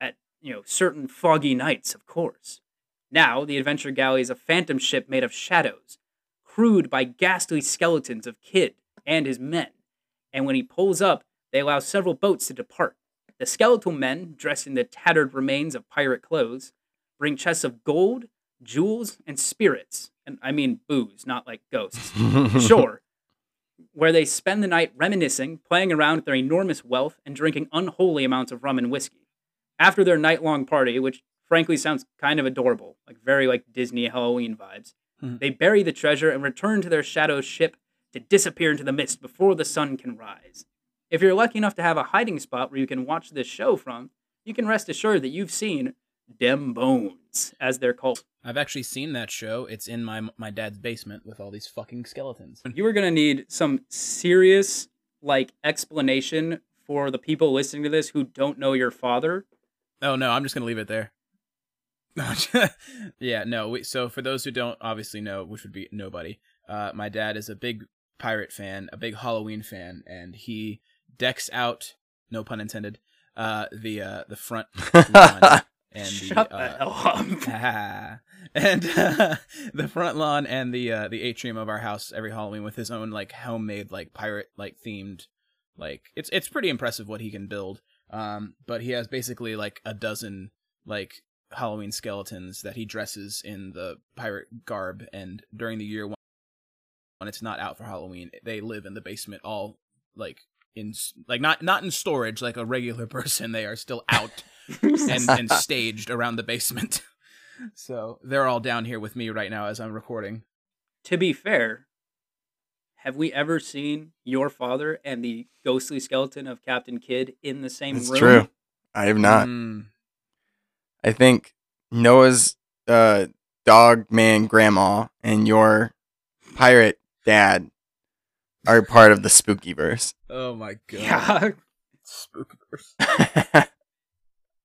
at you know certain foggy nights, of course. Now, the Adventure Galley is a phantom ship made of shadows, crewed by ghastly skeletons of Kidd and his men. And when he pulls up, they allow several boats to depart. The skeletal men, dressed in the tattered remains of pirate clothes, bring chests of gold, jewels, and spirits. And I mean booze, not like ghosts. *laughs* Sure. Where they spend the night reminiscing, playing around with their enormous wealth, and drinking unholy amounts of rum and whiskey. After their night long party, which frankly sounds kind of adorable, like very like Disney Halloween vibes, Hmm. they bury the treasure and return to their shadow ship to disappear into the mist before the sun can rise. If you're lucky enough to have a hiding spot where you can watch this show from, you can rest assured that you've seen Dem Bones, as they're called. I've actually seen that show. It's in my my dad's basement with all these fucking skeletons. You are going to need some serious like explanation for the people listening to this who don't know your father. Oh no, I'm just gonna leave it there. *laughs* yeah, no. We, so for those who don't obviously know, which would be nobody, uh, my dad is a big pirate fan, a big Halloween fan, and he decks out, no pun intended, uh, the uh, the front *laughs* lawn and Shut the, the uh, hell up. *laughs* and uh, the front lawn and the uh, the atrium of our house every Halloween with his own like homemade like pirate like themed like it's it's pretty impressive what he can build. Um, but he has basically like a dozen like Halloween skeletons that he dresses in the pirate garb, and during the year when when it's not out for Halloween, they live in the basement all like in like not not in storage like a regular *laughs* person. They are still out *laughs* and, and staged around the basement. *laughs* So they're all down here with me right now as I'm recording. to be fair, have we ever seen your father and the ghostly skeleton of Captain Kidd in the same It's room? true. I have not. Mm, I think Noah's uh, dog man grandma and your pirate dad are part of the spooky verse. oh my god. Yeah. *laughs* Spookiverse. *laughs*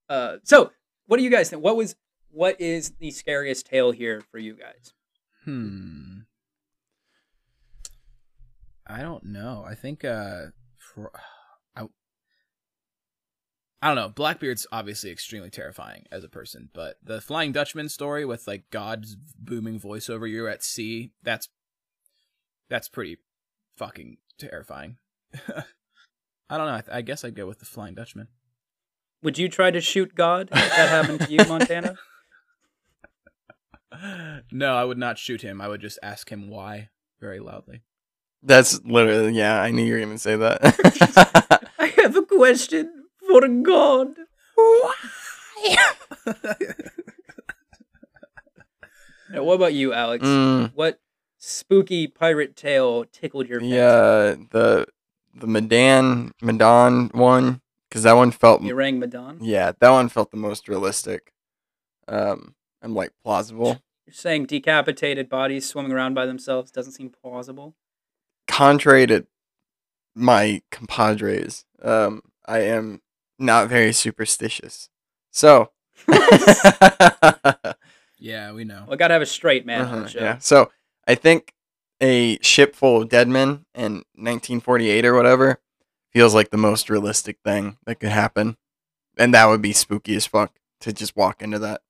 Uh, so, what do you guys think? What was what is the scariest tale here for you guys? Hmm. I don't know. I think uh for *sighs* I I don't know. Blackbeard's obviously extremely terrifying as a person, but the Flying Dutchman story with like God's booming voice over you at sea, that's that's pretty fucking terrifying. *laughs* I don't know. I, I guess I'd go with the Flying Dutchman. Would you try to shoot God if that happened to you, *laughs* Montana? no, I would not shoot him. I would just ask him why very loudly. That's literally, yeah, I knew you were going to say that. *laughs* I have a question for God. Now, what about you, Alex? Mm, What spooky pirate tale tickled your fancy? yeah, the the Medan Medan one because that one felt Orang Medan? yeah that one felt the most realistic, um, and like plausible. You're saying decapitated bodies swimming around by themselves doesn't seem plausible? Contrary to my compadres, um, I am not very superstitious. So, *laughs* *laughs* Yeah, we know. Well, I gotta have a straight man on Uh-huh, the show. yeah. So I think a ship full of dead men in 1948 or whatever feels like the most realistic thing that could happen, and that would be spooky as fuck to just walk into that,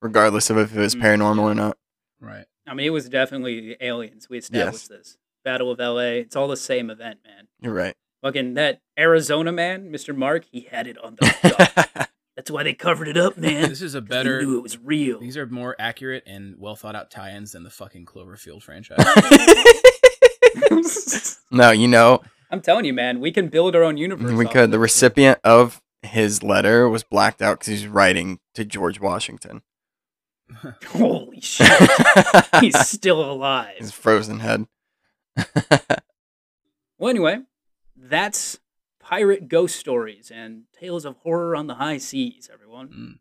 regardless of if it was Mm, paranormal or not. Right. I mean, it was definitely the aliens. We established this. Battle of LA. It's all the same event, man. You're right. Fucking that Arizona man, Mr. Mark, he had it on the *laughs* dot. That's why they covered it up, man. This is a *laughs* better They knew it was real. These are more accurate and well thought out tie-ins than the fucking Cloverfield franchise. *laughs* no, you know I'm telling you, man, we can build our own universe. we could. The this. recipient of his letter was blacked out because he's writing to George Washington. *laughs* Holy shit. He's still alive. his frozen head. Well, anyway, that's pirate ghost stories and tales of horror on the high seas, everyone. Mm.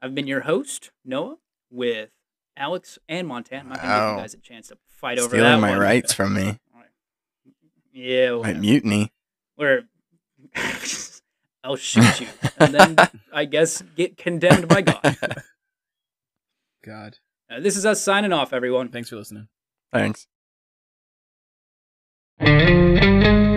I've been your host, Noah, with Alex and Montana. I'm not going to give you guys a chance to fight over that Stealing my one. rights from me. *laughs* Yeah, My whatever. mutiny. where *laughs* I'll shoot you and then I guess get condemned by God. *laughs* God. Uh, this is us signing off, everyone. Thanks for listening. Thanks. Thank you.